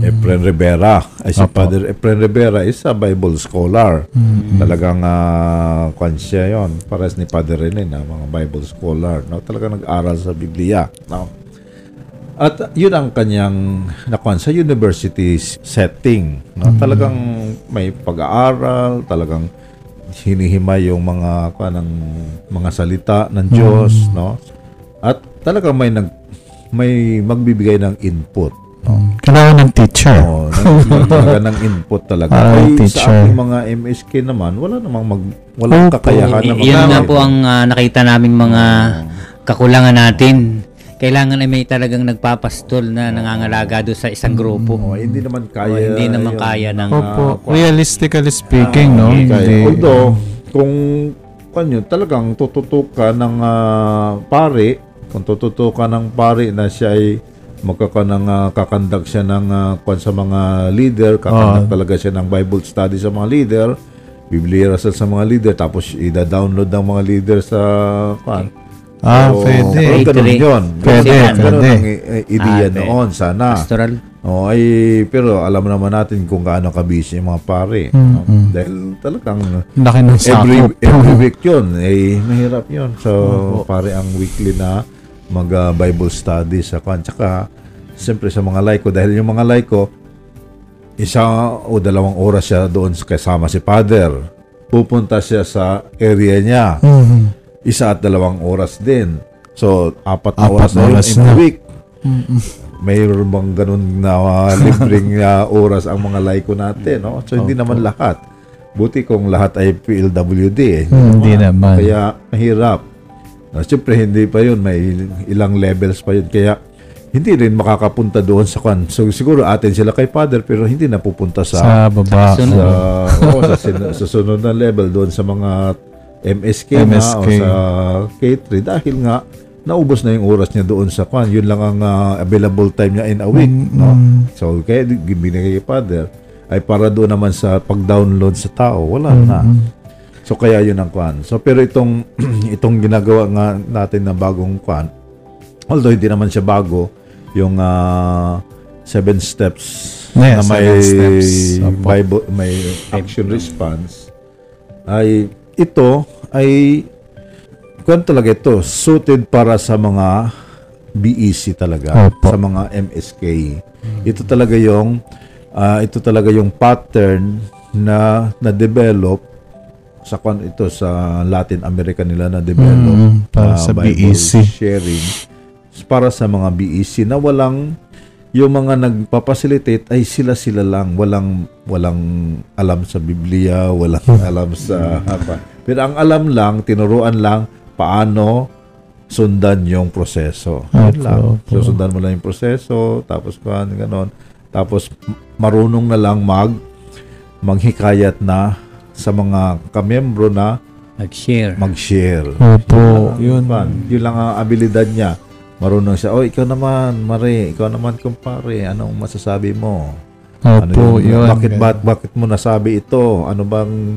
Efren Rivera ay si Opo. Father Efren Rivera is a Bible scholar talagang uh, kwan siya yun pares ni Father Rene na mga Bible scholar no? talagang nag-aral sa Biblia no? At yun ang kanyang nakuan sa university setting. No? Talagang may pag-aaral, talagang hinihimay yung mga kanang mga salita ng Diyos, no? At talagang may nag may magbibigay ng input. No? Kailangan ng teacher. Oh, nag- talaga ng input talaga. Parang Ay, teacher. sa ating mga MSK naman, wala namang mag walang Opo. kakayahan na Y- yun mag- po ang ah, nakita naming mga kakulangan natin. Kailangan ay may talagang nagpapastol na nangangalaga doon sa isang grupo. Oh, hindi naman kaya. O, hindi naman yun. kaya ng Opo. Realistically speaking, no? Kaya, Hindi. although, kung kanyo talagang tututukan ng ah, pare, kung tututukan ng pare na siya ay magkaka ng ah, kakandak siya ng kwan sa mga leader, kakandak talaga siya ng Bible study sa mga leader, Biblia Rasal sa mga leader, tapos ida-download ng mga leader sa kwan. Ah, So, pwede. oh, ganun Pwede. yun. Pwede, Ganun pwede. ang i- i- ideya Ah, pwede. noon, sana. Pastoral. Oh, ay pero alam naman natin kung gaano kabisi yung mga pare. no? Dahil talagang Laki ng every every week 'yun, eh mahirap 'yun. So pare ang weekly na mag ah, Bible study sa kan. Tsaka siyempre sa mga laiko dahil yung mga laiko isa o dalawang oras siya doon sa- kasama si Father. Pupunta siya sa area niya. Mhm. Isa at dalawang oras din. So, apat na Apat oras na yun oras in a week. Mayroon bang ganun na uh, [laughs] libreng uh, oras ang mga laiko natin, no? So, hindi naman lahat. Buti kung lahat ay PLWD. Eh. Hmm, Hindi naman. Kaya, mahirap. Uh, Siyempre, hindi pa yun. May ilang levels pa yun. Kaya, hindi rin makakapunta doon sa kan. So, siguro atin sila kay Father, pero hindi napupunta sa Sa baba. Sa, [laughs] oo, sa, sin- sa sunod na level doon sa mga MSK, na MSK. o sa K3 dahil nga naubos na yung oras niya doon sa kwan. Yun lang ang ah, available time niya in a week. No? So, kaya binigay kay Father ay para doon naman sa pag-download sa tao. Wala na. So, kaya yun ang kwan. So, pero itong, [clears throat] itong ginagawa nga natin na bagong kwan, although hindi naman siya bago, yung ah, seven steps Yeah, na may steps. Bible, may action response ay ito ay kung talaga ito suited para sa mga BEC talaga Opo. sa mga MSK ito talaga yung ah, ito talaga yung pattern na na develop sa kwan ito sa Latin America nila na develop Mm, para ah, sa Bible BEC. sharing para sa mga BEC na walang yung mga nagpapacilitate ay sila-sila lang. Walang walang alam sa Biblia walang alam sa apa pero ang alam lang tinuruan lang paano sundan yung proseso. Yun lang. so sundan mo lang yung proseso tapos kuan ganon. Tapos marunong na lang mag maghikayat na sa mga kamembro na Mag-share. mag-share. Opo, yun. Pan, yun lang ang abilidad niya. Marunong siya, oh, ikaw naman, Mare, ikaw naman, kumpare, anong masasabi mo? Opo, yun. Bakit, bakit, bakit mo nasabi ito? Ano bang,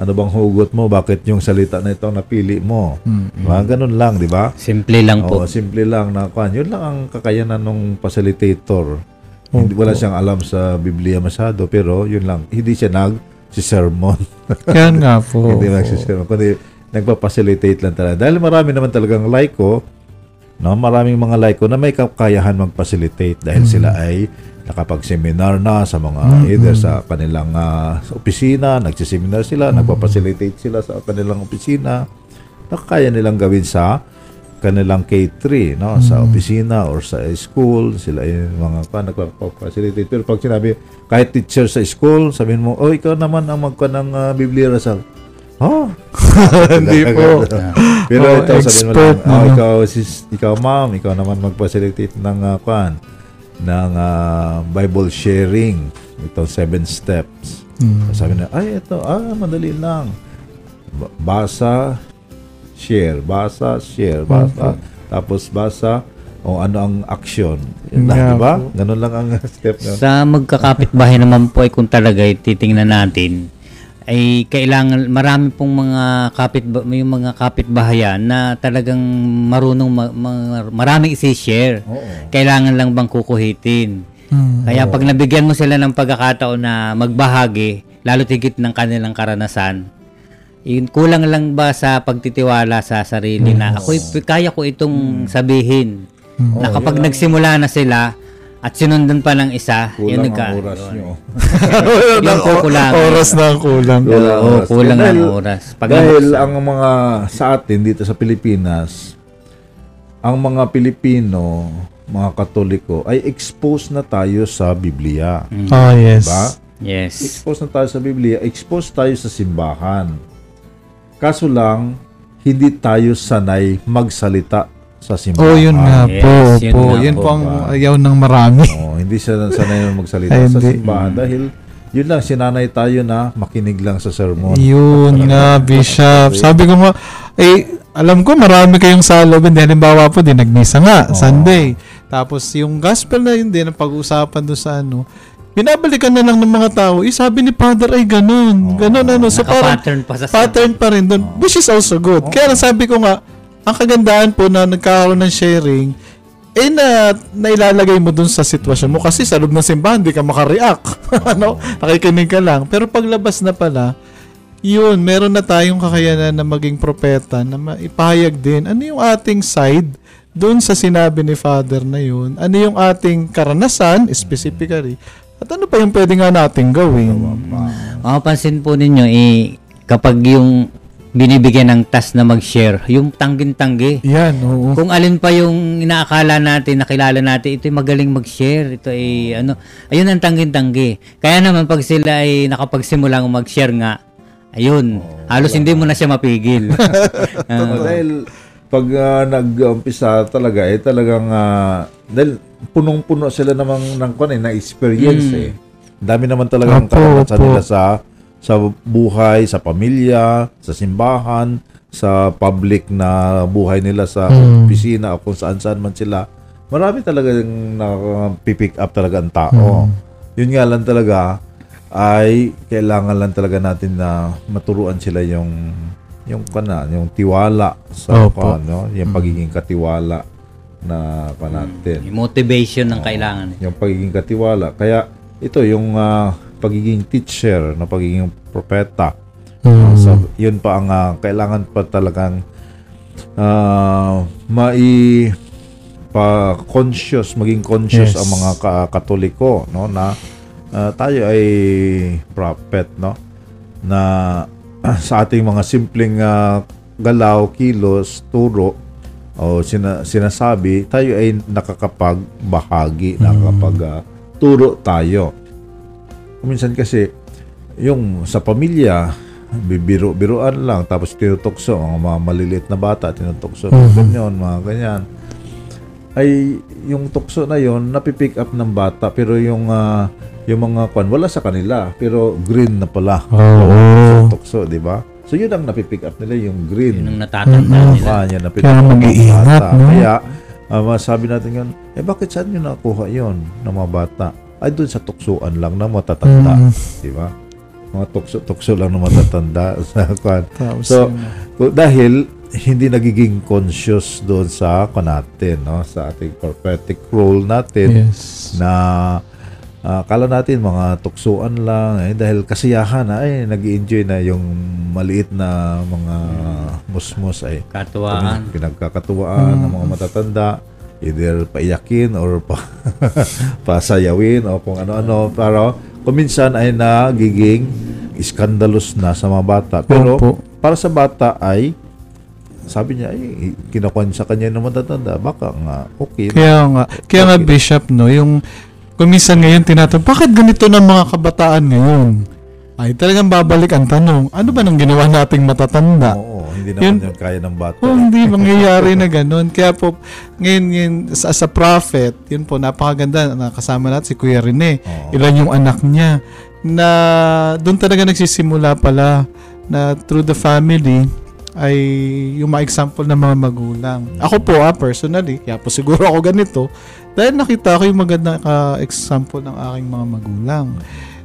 ano bang hugot mo? Bakit yung salita na ito napili mo? Mga ganun lang, di ba? Simple lang po. Oo, simple lang na kwan. Yun lang ang kakayanan ng facilitator. Hindi, wala siyang alam sa Biblia masyado, pero yun lang. Hindi siya nag si sermon. [laughs] Yan nga po. Hindi nagsisirma. Kundi nagpa-facilitate lang talaga. Dahil marami naman talagang laiko, no? maraming mga laiko na may kakayahan mag-facilitate dahil sila ay nakapag-seminar na sa mga either sa kanilang ah, sa opisina, nagsiseminar sila, nagpa-facilitate sila sa kanilang opisina. Nakakaya nilang gawin sa kanilang K3, no? Sa opisina or sa school, sila yung mga pa nagpa-facilitate. Pero pag sinabi, kahit teacher sa school, sabihin mo, oh, ikaw naman ang magka ng ah, Biblia Rasal. Ha? Hindi [laughs] po. [laughs] Pero Oh, ito, sabihin mo lang, oh, ikaw, sis, ikaw ma'am, ikaw naman mag-facilitate ng uh, kwan, ng ah, Bible sharing. Ito, seven steps. Hmm. Sabi na, ay, ito, ah, madali lang. Ba- Basa, share. Basa, share. Basa, tapos basa, o ano ang action. Yeah, di ba? po. Ganun lang ang [laughs] step na. Sa magkakapit-bahay naman po ay kung talaga titingnan natin ay kailangan marami pong mga kapit yung mga kapitbahayan na talagang marunong ma, ma- maraming i-share. Oo. Kailangan lang bang kukuhitin. Hmm. Kaya pag nabigyan mo sila ng pagkakataon na magbahagi, lalo tigit ng kanilang karanasan, yun, kulang lang ba sa pagtitiwala sa sarili na ako kaya ko itong sabihin. Na kapag nagsimula na sila at sinundan pa ng isa, yun Kulang nagka, ang oras yun. nyo. Yung kukulang. Oras na ang kulang. Kulang Oo, oras. kulang Dahil- ng oras. Pag Dahil ang mga sa atin dito sa Pilipinas, ang mga Pilipino, mga Katoliko, ay exposed na tayo sa Biblia. Ah, yes. Diba? yes. Exposed na tayo sa Biblia, exposed tayo sa simbahan. Kaso lang, hindi tayo sanay magsalita sa simbahan. Oh, yun nga Yes, po. yun po. Yan po po ang ba? ayaw ng marami. Oh, hindi siya sanay magsalita Ay, sa simbahan dahil yun lang, sinanay tayo na makinig lang sa sermon. Yun nga, Bishop. Sabi ko nga, eh, alam ko marami kayong sa loob. Hindi, halimbawa po, din nagmisa nga, Sunday. Tapos yung gospel na yun din, ang pag-uusapan doon sa ano, binabalikan na lang ng mga tao, eh, sabi ni Father ay ganun, ganun ano. So parang Naka-pattern pa sa pattern pa rin doon, which is also good. Kaya lang sabi ko nga, ang kagandahan po na nagkakaroon ng sharing, eh na nailalagay mo dun sa sitwasyon mo. Kasi sa loob ng simbahan hindi ka makareact. [laughs] Ano? Nakikinig ka lang. Pero paglabas na pala yun meron na tayong kakayanan na maging propeta na maipahayag din. Ano yung ating side dun sa sinabi ni Father na yun? Ano yung ating karanasan specifically? At ano pa yung pwede nga nating gawin? Mapapansin po ninyo, eh, kapag yung binibigyan ng task na mag-share, yung tanggin-tanggi. yan oo Kung alin pa yung inaakala natin, nakilala natin, ito ay magaling mag-share, ito ay ano, ayun ang tanggin-tanggi. Kaya naman pag sila ay nakapagsimulang mag-share nga, ayun, halos hindi mo na siya mapigil. [laughs] Ah, dahil pag ah, nag-umpisa talaga, eh talagang, ah, dahil punong-puno sila namang ng kwan eh, na experience eh. Ang Dami naman talagang karanasan opo. nila sa sa buhay, sa pamilya, sa simbahan, sa public na buhay nila sa Mm. opisina o kung saan-saan man sila. Marami talagang pipick up talaga ang tao. Yun nga lang talaga ay kailangan lang talaga natin na maturuan sila yung yung kana, yung tiwala sa Opo. ano, yung pagiging katiwala na pa natin yung motivation ng kailangan. yung pagiging katiwala. Kaya ito yung ah, pagiging teacher, na pagiging propeta. Mm. So, yun pa ang ah, kailangan pa talagang ah, mai pa conscious, maging conscious Yes. ang mga ka- katoliko, no, na ah, tayo ay prophet, no, na [clears throat] sa ating mga simpleng ah, galaw, kilos, turo, o sina, sinasabi, tayo ay nakakapagbahagi, nakakapag ah, turo tayo. Minsan kasi, yung sa pamilya, bibiro-biroan lang, tapos tinutokso, mga, mga maliliit na bata, tinutokso, mga ganyan, mga ganyan. Ay, yung tukso na yon napipick up ng bata, pero yung, ah, yung mga kwan, wala sa kanila, pero green na pala. Oo. Sa tukso, di ba? So, yun ang napipick up nila, yung green. Yun ang natatanda nila. Kanya na Kaya mag-iingat, no? Kaya, uh, masabi natin yun, eh bakit saan nyo nakuha yon ng mga bata? Ay doon sa tuksuan lang ng matatanda. Mm. Di ba? Mga tukso-tukso lang ng matatanda. [laughs] So, dahil hindi nagiging conscious doon sa kwan natin, no? sa ating prophetic role natin Yes. na ah, kala natin mga tuksuan lang eh, dahil kasiyahan ay nag enjoy na yung maliit na mga musmus ay Katuwaan. pinagkakatuwaan ng mga matatanda either paiyakin or pa, [laughs] pasayawin o kung ano-ano. Pero kuminsan ay nagiging scandalous na sa mga bata. Pero Opo. para sa bata ay sabi niya ay kinukuha niya sa kanya ng matatanda. Baka nga okay Kaya nga, kaya nga Bishop, no, yung kumisan ngayon tinatanong, bakit ganito ng mga kabataan ngayon? Ay, talagang babalik ang tanong, ano ba nang ginawa nating matatanda? oo hindi Yun- naman yun kaya ng bata Oh, hindi mangyayari na [laughs] ganun. Kaya po, ngayon, ngayon sa, sa prophet, yun po, napakaganda. Nakasama natin si Kuya Rene. Oo. Ilan yung anak niya. Na doon talaga nagsisimula pala na through the family ay yung mga example ng mga magulang. Ako po ah, personally, kaya po siguro ako ganito, dahil nakita ko yung magandang ah, example ng aking mga magulang.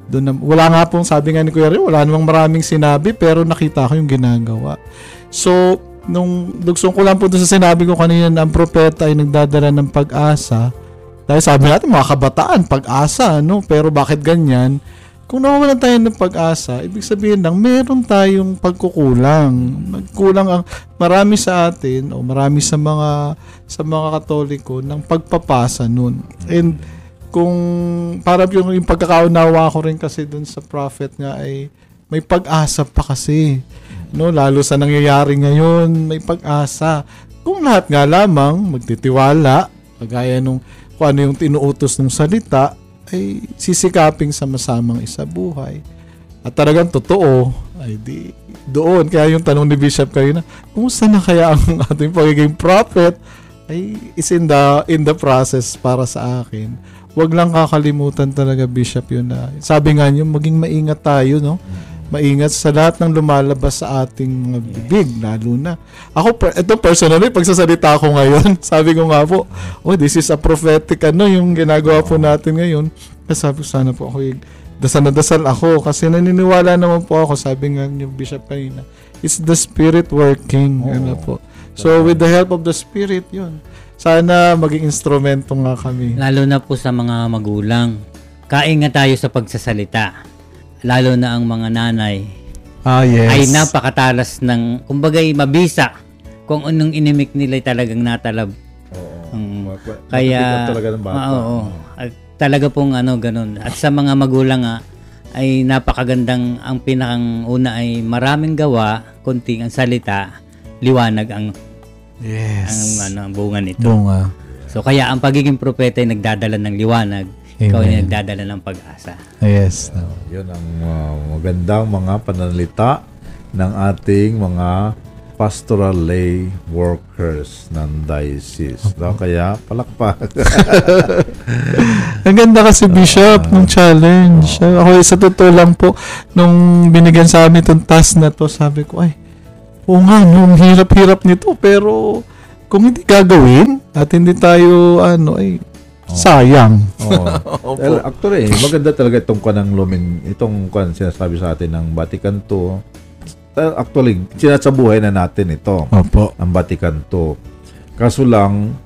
Doon na, wala nga pong sabi nga ni Kuya Rene, wala namang maraming sinabi pero nakita ko yung ginagawa. So, nung dugsong ko lang po doon sa sinabi ko kanina na ang propeta ay nagdadala ng pag-asa. Dahil sabi natin, mga kabataan, pag-asa, no? Pero bakit ganyan? Kung nawawalan tayo ng pag-asa, ibig sabihin lang, meron tayong pagkukulang. Nagkulang ang marami sa atin o marami sa mga sa mga katoliko ng pagpapasa nun. And kung para yung, yung pagkakaunawa ko rin kasi dun sa prophet nga ay may pag-asa pa kasi. No, lalo sa nangyayari ngayon, may pag-asa. Kung lahat nga lamang magtitiwala, kagaya nung kung ano yung tinuutos ng salita, ay sisikaping sama-samang isabuhay. At talagang totoo, ay di doon. Kaya yung tanong ni Bishop kanina, kumusta na kaya ang ating pagiging prophet? Ay is in the, in the process para sa akin. Huwag lang kakalimutan talaga, Bishop, yun na. Sabi nga niyo, maging maingat tayo, no? maingat sa lahat ng lumalabas sa ating mga bibig, lalo na. Ako, per, ito personally, pagsasalita ako ngayon, [laughs] sabi ko nga po, oh, this is a prophetic ano, yung ginagawa po natin ngayon. Sabi ko, sana po ako, yung- dasal na dasal ako, kasi naniniwala naman po ako, sabi nga niyo, Bishop kanina, it's the Spirit working, Oo. ano po. So, with the help of the Spirit, yun. Sana maging instrumento nga kami. Lalo na po sa mga magulang. Kaingat tayo sa pagsasalita. Lalo na ang mga nanay Ah, yes. ay napakatalas ng, kumbagay mabisa kung anong inimik nila talagang natalab. Oo. Mm. Ma- Kaya, talaga ng bata. Oo. At talaga pong ano, ganun. At sa mga magulang nga, ay napakagandang, ang pinakang una ay maraming gawa, konting ang salita, liwanag ang, ang Yes. ano, ang bunga nito. Bunga. So kaya ang pagiging propeta ay nagdadala ng liwanag, ikaw ay Amen. nagdadala ng pag-asa. Yes. Yun ang uh, magandang mga pananalita ng ating mga pastoral lay workers ng diocese. No? Kaya palakpak. Ang ganda kasi Bishop nung challenge. Ako sa totoo lang po, nung binigyan sa amin itong task na to, sabi ko, ay, oo nga, nung hirap-hirap nito, pero kung hindi gagawin at hindi tayo, ano, ay, sayang. Oo. [laughs] Well, actually, maganda talaga itong kanang lumin, itong kan sinasabi sa atin ng Vatican II. Uh, Actually, sinasabuhay na natin ito. Opo. ang Vatican II. Kaso lang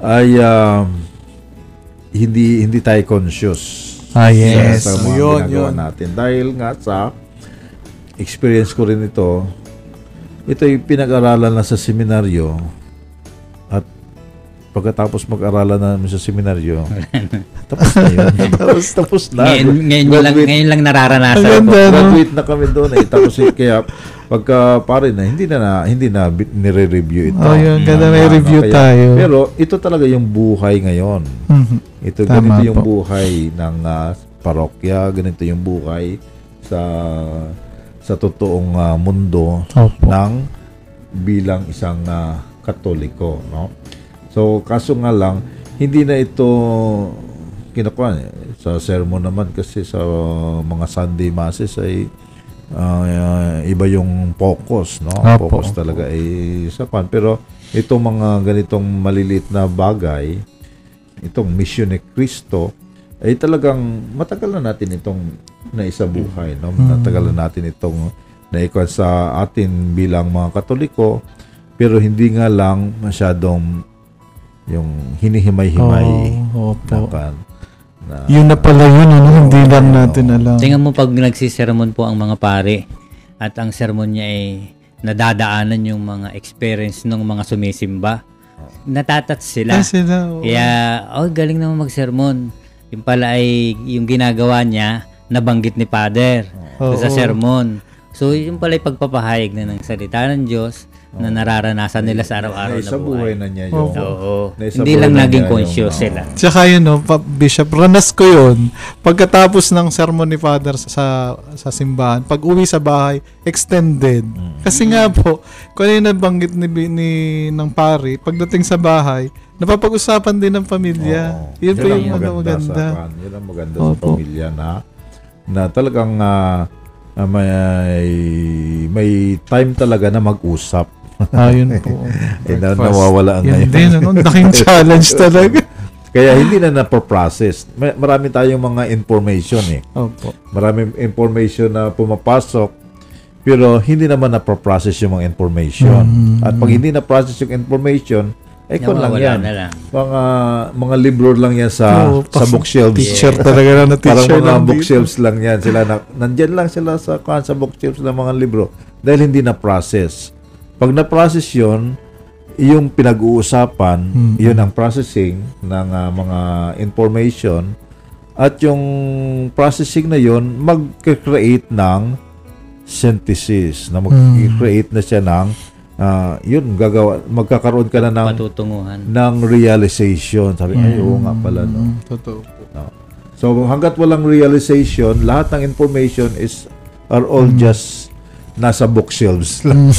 ay um, hindi hindi tayo conscious Ah, yes. sa, sa mga Yun, ginagawa yun. natin. Dahil nga sa experience ko rin ito, ito ay pinag-aralan na sa seminaryo at pagkatapos mag-aralan namin sa seminaryo, [laughs] tapos na yun. [laughs] tapos, tapos na. Ngayon, ngayon, lang, ngayon lang nararanasan ko. graduate na kami doon eh. Tapos eh, kaya pagka pare na hindi na, na hindi na nire-review ito. Oh, yun, ganda may Ano, review kaya- tayo. Pero ito talaga yung buhay ngayon. Mhm. Ito Tama ganito yung po. buhay ng ah, parokya, ganito yung buhay sa sa totoong ah, mundo Opo. ng bilang isang ah, katoliko, no? So kaso nga lang hindi na ito kinukuha sa sermon naman kasi sa mga Sunday masses ay ah, iba yung focus, no? Opo. Focus talaga ay sa pan. Pero itong mga ganitong maliliit na bagay, itong mission ni Kristo, ay talagang matagal na natin itong naisabuhay, no? Matagal na natin itong naikwan sa atin bilang mga Katoliko, pero hindi nga lang masyadong yung hinihimay-himay Oh, na, opo. kan, na Yun na pala yun, ano, hindi lang natin alam. Tingnan mo pag nagsisermon po ang mga pare at ang sermon niya ay nadadaanan yung mga experience ng mga sumisimba. Natatat sila. Ah, sila. oo. Kaya, oh, galing naman magsermon. Yung pala ay yung ginagawa niya, nabanggit ni Father Oo. sa sermon. So, yung pala ay pagpapahayag na ng salita ng Diyos na nararanasan nila sa araw-araw na buhay. buhay na niya yung Oo. Naisabuhay Hindi lang na naging conscious yung, sila. Tsaka yun, no, pa- Bishop, ranas ko yun. Pagkatapos ng sermon ni Father sa sa simbahan, pag uwi sa bahay, extended. Kasi nga po, kung ano yung nabanggit ni, ni, ng pari, pagdating sa bahay, napapag-usapan din ng pamilya. Oo. Yun po ang yung ano, maganda. Sa, yun ang maganda sa Opo. pamilya na na talagang ah, ah, may may time talaga na mag-usap. Ah, yun po. [laughs] Eh, na, nawawala Yan ngayon. din, ano, laking challenge [laughs] talaga. Kaya hindi na na-process. May- Marami tayong mga information eh. Opo. Maraming information na pumapasok pero hindi naman na-process yung mga information. Mm. At pag hindi na-process yung information, eh kung lang yan. na lang. Mga mga libro lang yan sa Oo, sa bookshelves. Teacher talaga na na Parang teacher mga lang dito. bookshelves lang yan. Sila na, nandyan lang sila sa, kan- sa bookshelves ng mga libro dahil hindi na-process. Pag na-process yun, yung pinag-uusapan, Mm. yun ang processing ng ah, mga information at yung processing na yun mag-create ng synthesis na mag-create na siya ng ah, yun gagawa magkakaroon ka na ng Patutunguhan. ng realization sabi ay oo nga pala no Mm, totoo po. So hanggat walang realization, lahat ng information is are all just nasa bookshelves [laughs] lang.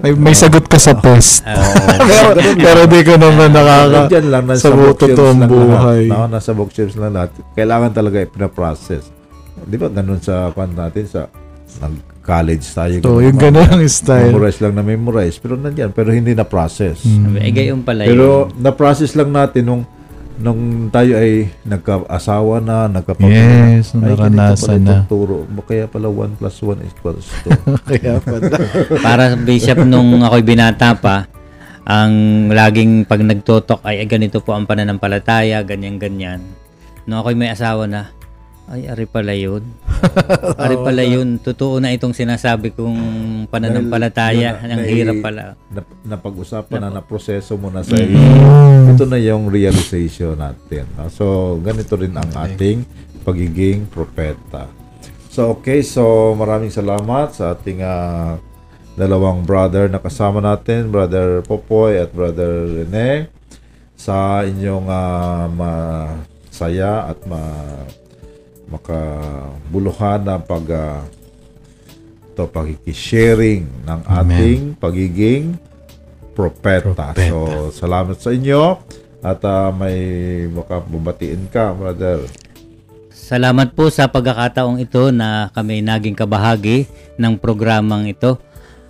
May, may sagot ka sa test. [laughs] [laughs] Pero, pero di ko naman nakaka... Nandyan lang, nasa sa bookshelves totoong buhay. lahat. No, nasa bookshelves lang lahat. Kailangan talaga ipina-process. di ba ganun sa kwan natin sa nag-college tayo. So, yung ganun ang style. Memorize lang na memorize. Pero nandyan, pero hindi na-process. Hmm. Eh, gayon pala Pero yun. na-process lang natin nung nung tayo ay nagka-asawa na, nagkapamilya. Yes, Ay, ganito naranasan na. Turo. Kaya pala 1 plus 1 equals 2. [laughs] Kaya pala. Para bishop nung ako'y binata pa, ang laging pag nagtotok ay "Ay, ganito po ang pananampalataya, ganyan-ganyan. Nung ako'y may asawa na, ay, ari pala yun. [laughs] ari pala yun. Totoo na itong sinasabi kong pananampalataya. Dahil yun, Ang hirap pala. na, napag-usapan na, na-proseso mo na sa iyo. Ito na yung realization natin. no? So, ganito rin ang ating pagiging propeta. So, okay. So, maraming salamat sa ating ah, dalawang brother na kasama natin, Brother Popoy at Brother Rene, sa inyong ah, masaya at ma makabuluhan na pag ah, to pagkikisharing ng ating pagiging propeta. Propeta. So, salamat sa inyo at ah, may makababatiin ka, brother. Salamat po sa pagkakataong ito na kami naging kabahagi ng programang ito.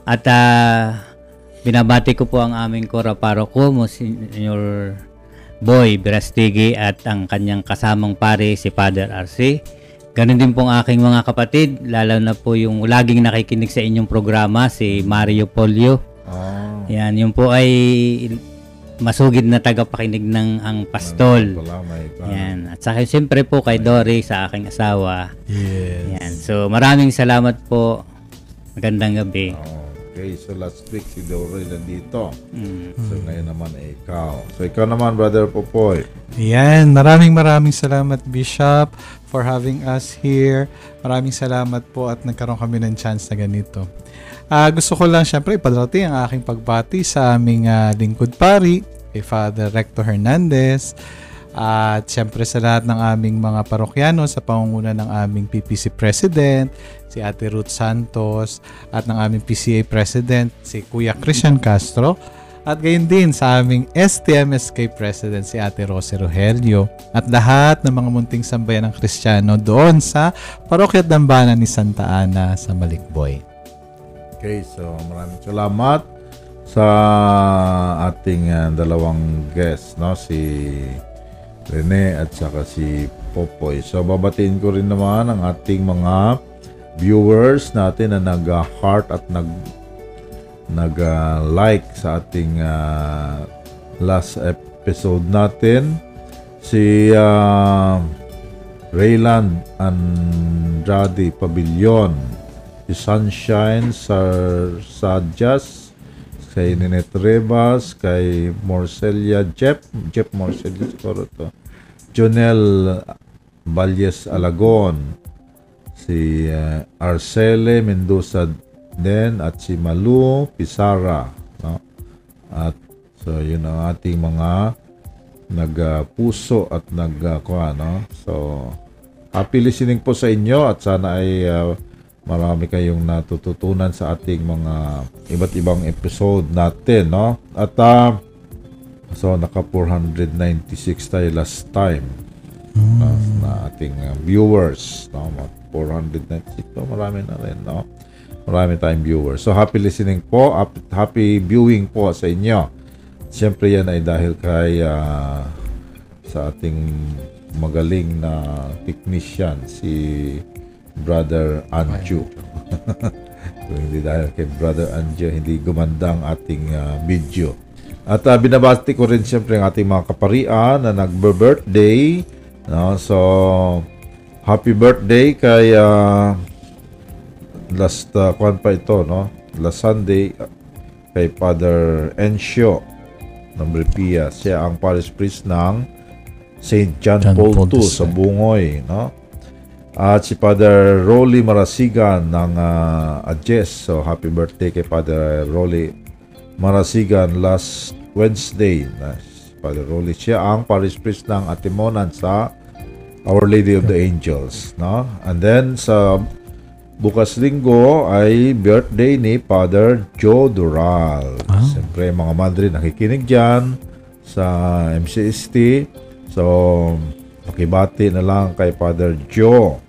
At ah, binabati ko po ang aming kora paroko, Monsignor Boy Berastigi at ang kanyang kasamang pare si Father RC. Ganon din pong aking mga kapatid, lalo na po yung laging nakikinig sa inyong programa, si Mario Polio. Ah, Yan, yun po ay masugid na tagapakinig ng ang pastol. wala, may pa. Yan. At sa akin, siyempre po kay Dory, sa aking asawa. Yes. Yan. So, maraming salamat po. Magandang gabi. Okay, so last week si Dory nandito. Mm. So ngayon naman ay ikaw. So ikaw naman, brother Popoy. Yan, maraming maraming salamat Bishop for having us here. Maraming salamat po at nagkaroon kami ng chance na ganito. Ah, gusto ko lang syempre ipadarating ang aking pagbati sa aming ah, lingkod pari, kay Father Recto Hernandez, at syempre sa lahat ng aming mga parokyano sa pangunguna ng aming PPC President, si Ate Ruth Santos, at ng aming PCA President, si Kuya Christian Castro, at gayon din sa aming STMSK President si Ate Rose Rogelio at lahat ng mga munting sambayan ng Kristiyano doon sa Parokya Dambana ni Santa Ana sa Malikboy. Okay, so maraming salamat sa ating ah, dalawang guest, no? Si Rene at saka si Popoy. So babatiin ko rin naman ang ating mga viewers natin na nag-heart at nag nag-like sa ating ah, last episode natin. Si ah, Rayland Andrade Pavilion, si Sunshine Sar Sadyas, kay Ninette Rebas, kay Morcelia Jeff, Jeff Morcelia siguro to. Jonel Valles Alagon, si uh, Arcele Mendoza din at si Malu Pisara no? at so yun ang ating mga nagpuso at nagkuha no so happy listening po sa inyo at sana ay uh, marami kayong natututunan sa ating mga iba't ibang episode natin no? At uh, so naka 496 tayo last time no, na ating uh, viewers no? 496 no, marami na rin no? Marami tayong viewers. So happy listening po hap- happy viewing po sa inyo. Siyempre yan ay dahil kay ah, sa ating magaling na technician si Brother Anju [laughs] Kung hindi dahil kay Brother Anjo, hindi gumanda ang ating ah, video. At ah, binabati ko rin siyempre ang ating mga kaparian na nagbe-birthday. No? So, happy birthday kay ah, last uh, kwan pa ito, no? Last Sunday kay Father Encio ng Ripia. Siya ang parish priest ng St. John, John Paul II. sa Bungoy, no? At si Father Rolly Marasigan ng uh, Adjes. So, happy birthday kay Father Rolly Marasigan last Wednesday. Na, si Father Rolly, siya ang parish priest ng Atimonan sa Our Lady of the Angels. No? And then, sa bukas linggo ay birthday ni Father Joe Dural. Siyempre, mga madre nakikinig dyan sa MCST. So, pakibati na lang kay Father Joe.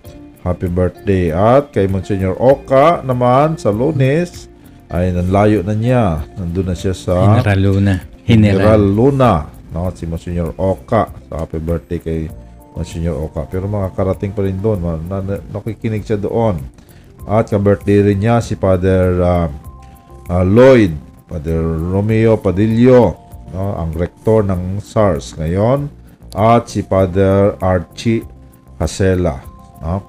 happy birthday. At kay Monsignor Oka naman sa lunes, ay nanlayo na niya. Nandun na siya sa General Luna. General General. Luna. No, si Monsignor Oka. So, happy birthday kay Monsignor Oka. Pero makakarating pa rin doon. Nakikinig siya doon. At ka-birthday rin niya si Father ah, ah, Lloyd, Father Romeo Padillo, no, ang rektor ng SARS ngayon. At si Father Archie Hasela. No?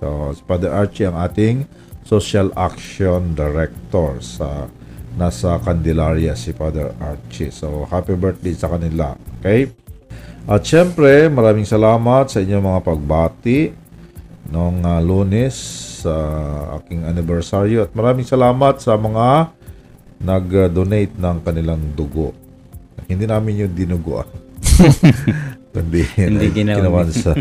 So, si Father Archie ang ating Social Action Director sa nasa Candelaria si Father Archie. So, happy birthday sa kanila. Okay? At syempre, maraming salamat sa inyong mga pagbati noong ah, lunes sa aking anniversary at maraming salamat sa mga nag-donate ng kanilang dugo. Hindi namin yung dinugo. [laughs] Kundi [laughs] Hindi ginawa. ginawa sa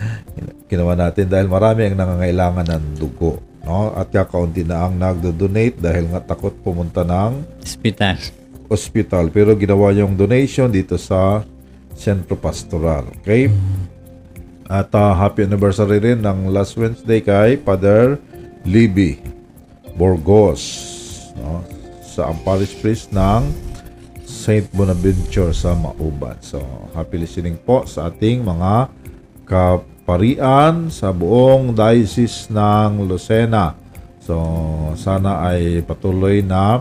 [laughs] ginawa natin dahil marami ang nangangailangan ng dugo. No? At kakaunti na ang nagdo-donate dahil nga takot pumunta ng Hospital. hospital. Pero ginawa yung donation dito sa Centro Pastoral. Okay? At ah, happy anniversary rin ng last Wednesday kay Father Libby Borgos no? sa ang parish priest ng Saint Bonaventure sa Mauban. So, happy listening po sa ating mga kaparian sa buong diocese ng Lucena. So, sana ay patuloy na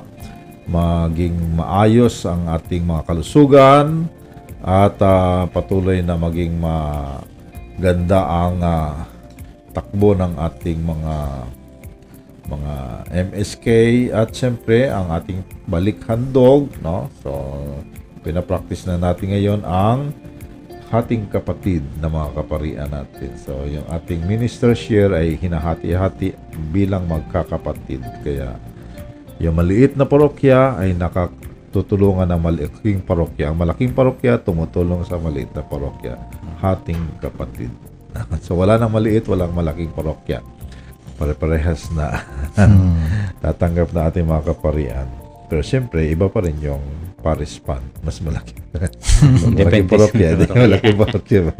maging maayos ang ating mga kalusugan at ah, patuloy na maging maganda ang ah, takbo ng ating mga mga MSK at siyempre ang ating balik handog no so pinapractice na natin ngayon ang hating kapatid na mga kaparian natin so yung ating minister share ay hinahati-hati bilang magkakapatid kaya yung maliit na parokya ay nakatutulungan ng malaking parokya. Ang malaking parokya tumutulong sa maliit na parokya. Hating kapatid. [laughs] so wala nang maliit, walang malaking parokya. Pare-parehas na [laughs] tatanggap na ating mga kaparian. Pero siyempre, iba pa rin yung Paris Fund. Mas malaki. [laughs] sa parokya. Di, parokya.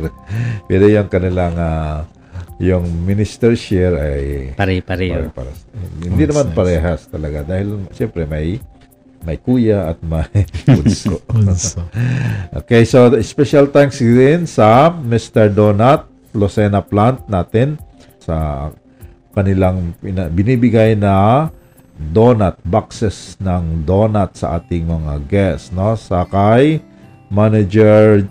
Pero yung kanilang ah, yung minister share ay Pare-pareho. Hindi naman parehas talaga dahil siyempre may may kuya at may [laughs] bunso. Okay, so the special thanks din sa Mr. Donut Lucena plant natin sa kanilang binibigay na donut boxes ng donut sa ating mga guests no sa kay manager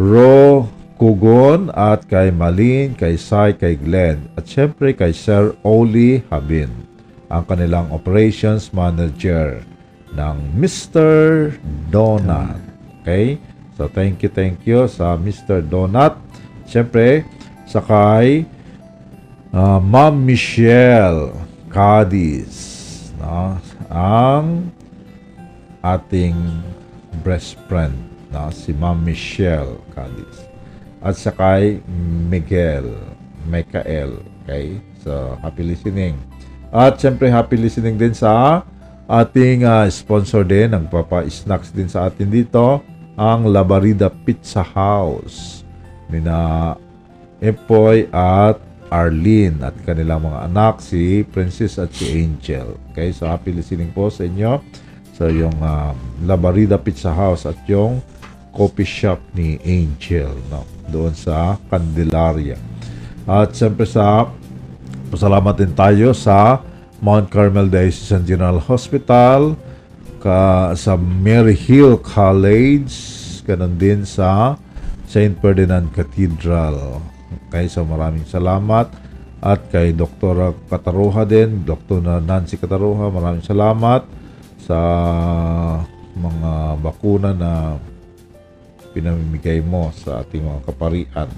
Ro Kugon at kay Malin, kay Sai, kay Glenn at syempre kay Sir Oli Habin ang kanilang operations manager ng Mr. Donut. Okay? So thank you, thank you sa Mr. Donut. Syempre, sa kay ah, Ma'am Michelle Cadiz. No? Ang ating best friend na si Ma'am Michelle Cadiz. At sa kay Miguel, Michael. Okay? So, happy listening. At syempre, happy listening din sa ating ah, sponsor din, nagpapa-snacks din sa atin dito, ang Labarida Pizza House. Nina Epoy at Arlene at kanilang mga anak, si Princess at si Angel. Okay, so happy listening po sa inyo. So yung um, Labarida Pizza House at yung coffee shop ni Angel no doon sa Candelaria. At siyempre sa pasalamat din tayo sa Mount Carmel Diocesan General Hospital, ka, sa Mary Hill College, ganun din sa St. Ferdinand Cathedral. Okay, maraming salamat. At kay Dr. Kataruha din, Dr. Nancy Kataruha, maraming salamat sa mga bakuna na pinamimigay mo sa ating mga kaparian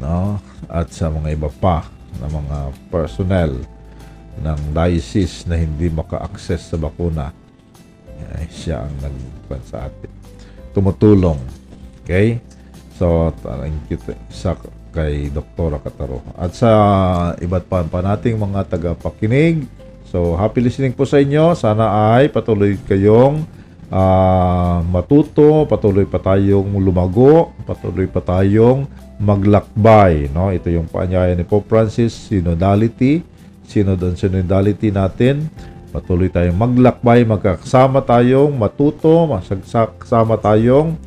no at sa mga iba pa na mga personnel ng diocese na hindi maka-access sa bakuna ay siya ang nagpan sa atin tumutulong okay so thank you sa kay Doktora Kataro at sa iba't pa pa nating mga tagapakinig so happy listening po sa inyo sana ay patuloy kayong ah, matuto, patuloy pa tayong lumago, patuloy pa tayong maglakbay. No? Ito yung paanyaya ni Pope Francis, synodality, synod and synodality natin. Patuloy tayong maglakbay, magkakasama tayong matuto, magsasama tayong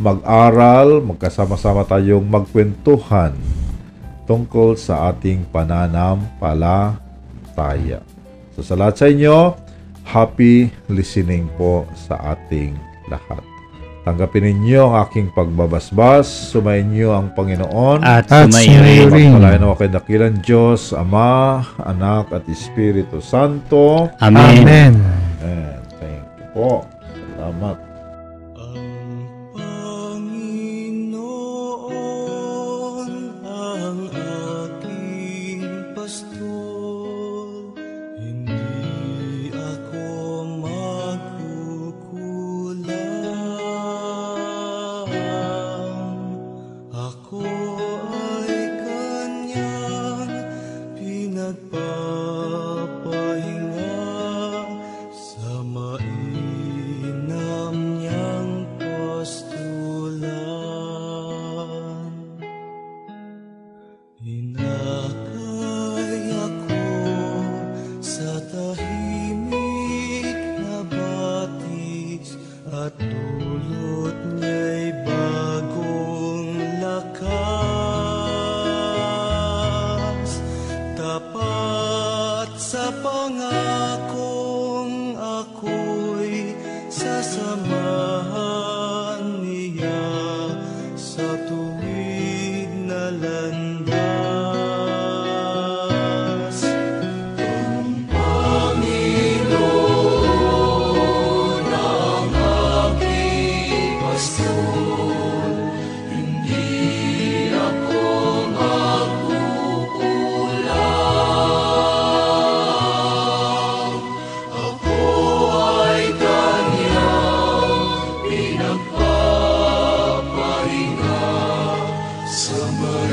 mag-aral, magkasama-sama tayong magkwentuhan tungkol sa ating pananampalataya. So sa lahat sa inyo, happy listening po sa ating lahat. Tanggapin ninyo ang aking pagbabasbas, sumayin niyo ang Panginoon. At At sumayo rin. Pagpalain ako kay dakilang Diyos, Ama, Anak at Espiritu Santo. Amen. Amen. And thank you po. Salamat. But